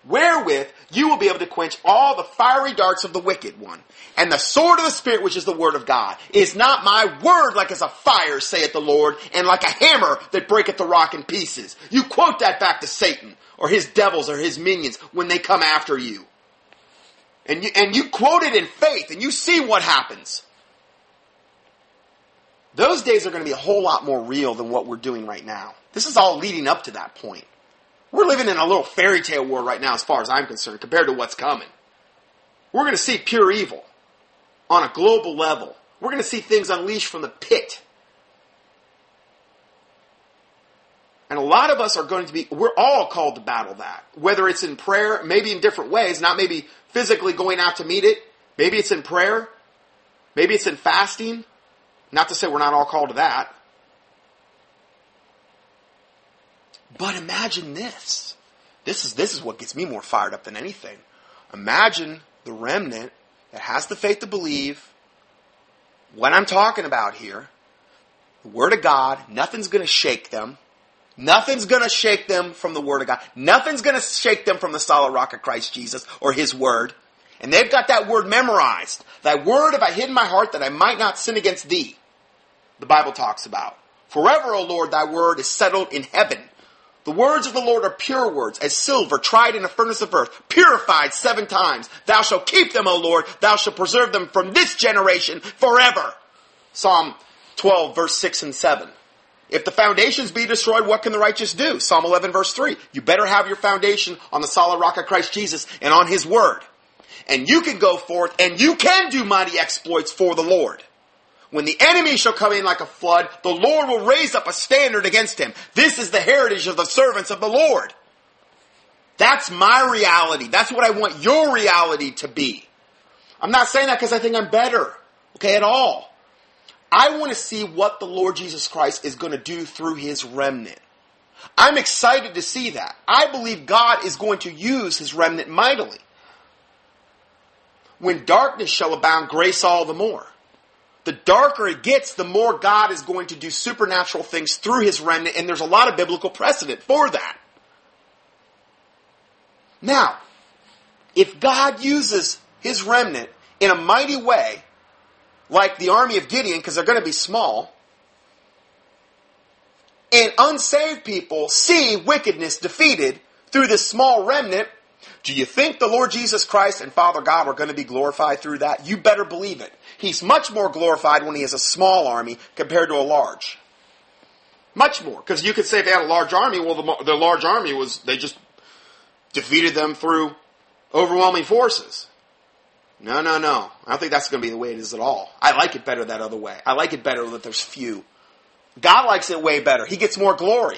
wherewith you will be able to quench all the fiery darts of the wicked one. And the sword of the Spirit, which is the word of God, is not my word like as a fire, saith the Lord, and like a hammer that breaketh the rock in pieces. You quote that back to Satan, or his devils, or his minions, when they come after you. And you, and you quote it in faith, and you see what happens. Those days are going to be a whole lot more real than what we're doing right now. This is all leading up to that point. We're living in a little fairy tale world right now, as far as I'm concerned, compared to what's coming. We're going to see pure evil on a global level. We're going to see things unleashed from the pit. And a lot of us are going to be, we're all called to battle that. Whether it's in prayer, maybe in different ways, not maybe physically going out to meet it. Maybe it's in prayer. Maybe it's in fasting. Not to say we're not all called to that. But imagine this. This is, this is what gets me more fired up than anything. Imagine the remnant that has the faith to believe what I'm talking about here. The Word of God, nothing's going to shake them. Nothing's going to shake them from the Word of God. Nothing's going to shake them from the solid rock of Christ Jesus or His Word. And they've got that word memorized. That word have I hid in my heart that I might not sin against thee. The Bible talks about. Forever, O Lord, thy word is settled in heaven. The words of the Lord are pure words, as silver tried in a furnace of earth, purified seven times. Thou shalt keep them, O Lord. Thou shalt preserve them from this generation forever. Psalm 12, verse 6 and 7. If the foundations be destroyed, what can the righteous do? Psalm 11, verse 3. You better have your foundation on the solid rock of Christ Jesus and on His Word. And you can go forth and you can do mighty exploits for the Lord. When the enemy shall come in like a flood, the Lord will raise up a standard against him. This is the heritage of the servants of the Lord. That's my reality. That's what I want your reality to be. I'm not saying that because I think I'm better, okay, at all. I want to see what the Lord Jesus Christ is going to do through his remnant. I'm excited to see that. I believe God is going to use his remnant mightily. When darkness shall abound, grace all the more. The darker it gets, the more God is going to do supernatural things through his remnant, and there's a lot of biblical precedent for that. Now, if God uses his remnant in a mighty way, like the army of Gideon, because they're going to be small, and unsaved people see wickedness defeated through this small remnant, do you think the Lord Jesus Christ and Father God are going to be glorified through that? You better believe it. He's much more glorified when he has a small army compared to a large. Much more. Because you could say if they had a large army, well, the, the large army was, they just defeated them through overwhelming forces. No, no, no. I don't think that's going to be the way it is at all. I like it better that other way. I like it better that there's few. God likes it way better. He gets more glory.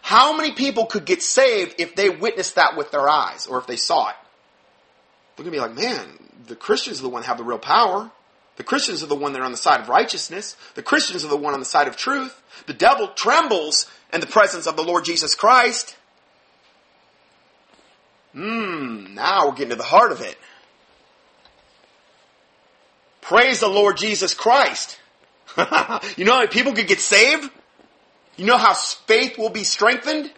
How many people could get saved if they witnessed that with their eyes or if they saw it? They're going to be like, man, the Christians are the one that have the real power. The Christians are the one that are on the side of righteousness. The Christians are the one on the side of truth. The devil trembles in the presence of the Lord Jesus Christ. Hmm, now we're getting to the heart of it. Praise the Lord Jesus Christ. (laughs) you know how people could get saved? You know how faith will be strengthened?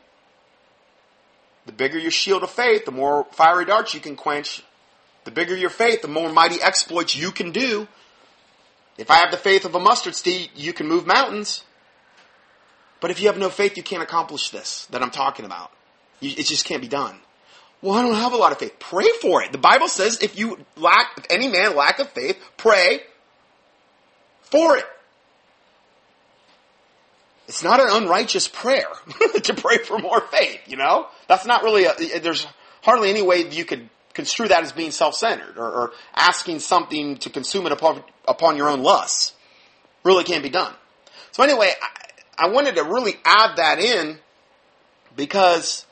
The bigger your shield of faith, the more fiery darts you can quench. The bigger your faith, the more mighty exploits you can do. If I have the faith of a mustard seed, you can move mountains. But if you have no faith, you can't accomplish this that I'm talking about. it just can't be done. Well, I don't have a lot of faith. Pray for it. The Bible says if you lack, if any man lack of faith, pray for it. It's not an unrighteous prayer (laughs) to pray for more faith, you know? That's not really a, there's hardly any way you could construe that as being self-centered or, or asking something to consume it upon, upon your own lusts. Really can't be done. So anyway, I, I wanted to really add that in because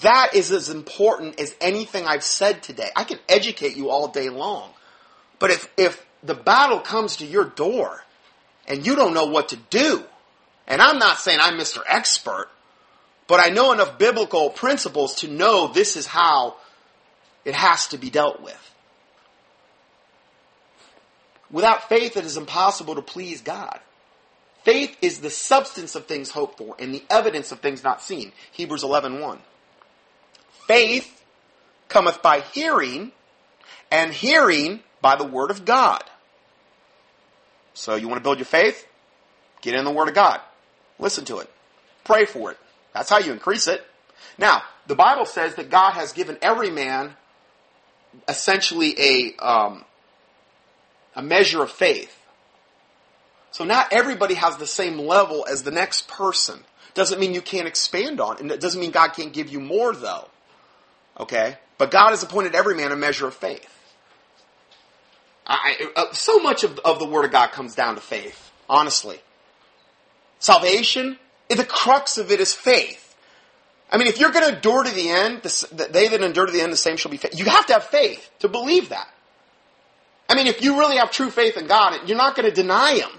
that is as important as anything I've said today. I can educate you all day long. But if, if the battle comes to your door and you don't know what to do, and I'm not saying I'm Mr. Expert, but I know enough biblical principles to know this is how it has to be dealt with. Without faith, it is impossible to please God. Faith is the substance of things hoped for and the evidence of things not seen. Hebrews 11.1. 1. Faith cometh by hearing, and hearing by the word of God. So you want to build your faith? Get in the word of God. Listen to it. Pray for it. That's how you increase it. Now, the Bible says that God has given every man essentially a um, a measure of faith. So not everybody has the same level as the next person. Doesn't mean you can't expand on, and it doesn't mean God can't give you more, though. Okay? But God has appointed every man a measure of faith. I, uh, so much of, of the Word of God comes down to faith, honestly. Salvation, the crux of it is faith. I mean, if you're going to endure to the end, the, they that endure to the end, the same shall be faith. You have to have faith to believe that. I mean, if you really have true faith in God, you're not going to deny Him.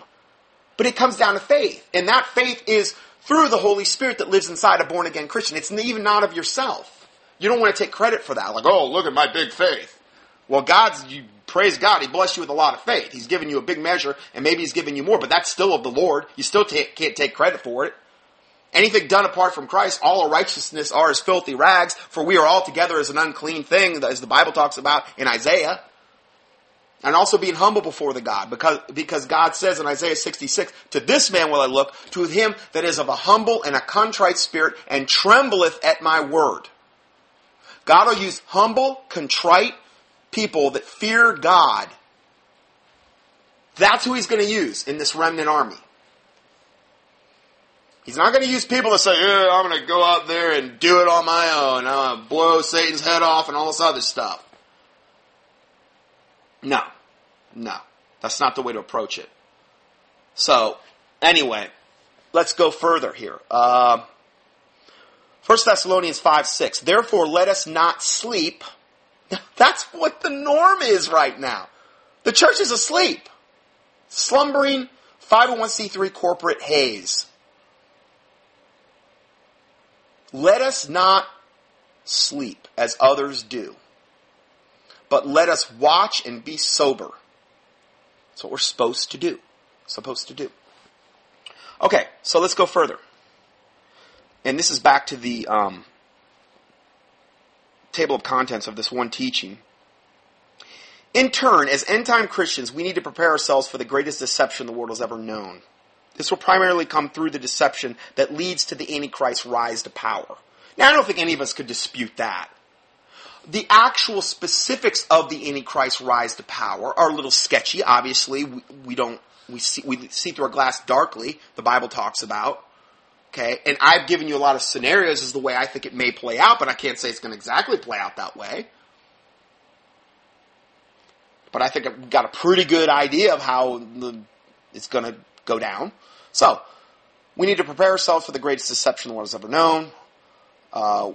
But it comes down to faith. And that faith is through the Holy Spirit that lives inside a born again Christian. It's even not of yourself. You don't want to take credit for that. Like, oh, look at my big faith. Well, God's, you praise God, He blessed you with a lot of faith. He's given you a big measure, and maybe He's given you more, but that's still of the Lord. You still can't take credit for it. Anything done apart from Christ, all our righteousness are as filthy rags, for we are all together as an unclean thing, as the Bible talks about in Isaiah. And also being humble before the God, because, because God says in Isaiah 66, to this man will I look, to him that is of a humble and a contrite spirit, and trembleth at my word. God will use humble, contrite people that fear God. That's who he's going to use in this remnant army. He's not going to use people to say, yeah, I'm going to go out there and do it on my own. I'm going to blow Satan's head off and all this other stuff. No. No. That's not the way to approach it. So, anyway, let's go further here. Uh, 1 Thessalonians 5 6. Therefore, let us not sleep. (laughs) That's what the norm is right now. The church is asleep, slumbering 501c3 corporate haze. Let us not sleep as others do, but let us watch and be sober. That's what we're supposed to do. Supposed to do. Okay, so let's go further and this is back to the um, table of contents of this one teaching. In turn, as end time Christians, we need to prepare ourselves for the greatest deception the world has ever known. This will primarily come through the deception that leads to the Antichrist's rise to power. Now, I don't think any of us could dispute that. The actual specifics of the Antichrist's rise to power are a little sketchy. Obviously, we, we don't we see we see through a glass darkly. The Bible talks about. Okay, and I've given you a lot of scenarios as the way I think it may play out, but I can't say it's going to exactly play out that way. But I think I've got a pretty good idea of how the, it's going to go down. So, we need to prepare ourselves for the greatest deception the world has ever known. Uh,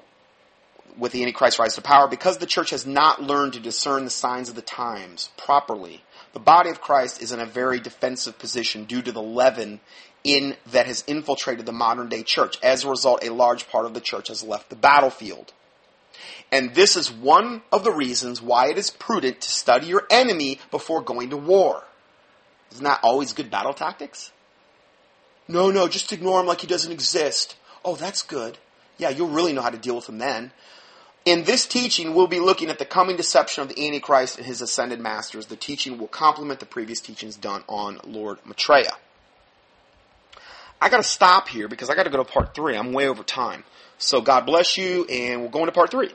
with the Antichrist rise to power, because the church has not learned to discern the signs of the times properly, the body of Christ is in a very defensive position due to the leaven in that has infiltrated the modern day church. As a result, a large part of the church has left the battlefield. And this is one of the reasons why it is prudent to study your enemy before going to war. Isn't that always good battle tactics? No, no, just ignore him like he doesn't exist. Oh, that's good. Yeah, you'll really know how to deal with him then. In this teaching, we'll be looking at the coming deception of the Antichrist and his ascended masters. The teaching will complement the previous teachings done on Lord Maitreya. I got to stop here because I got to go to part three. I'm way over time. So God bless you, and we'll go into part three.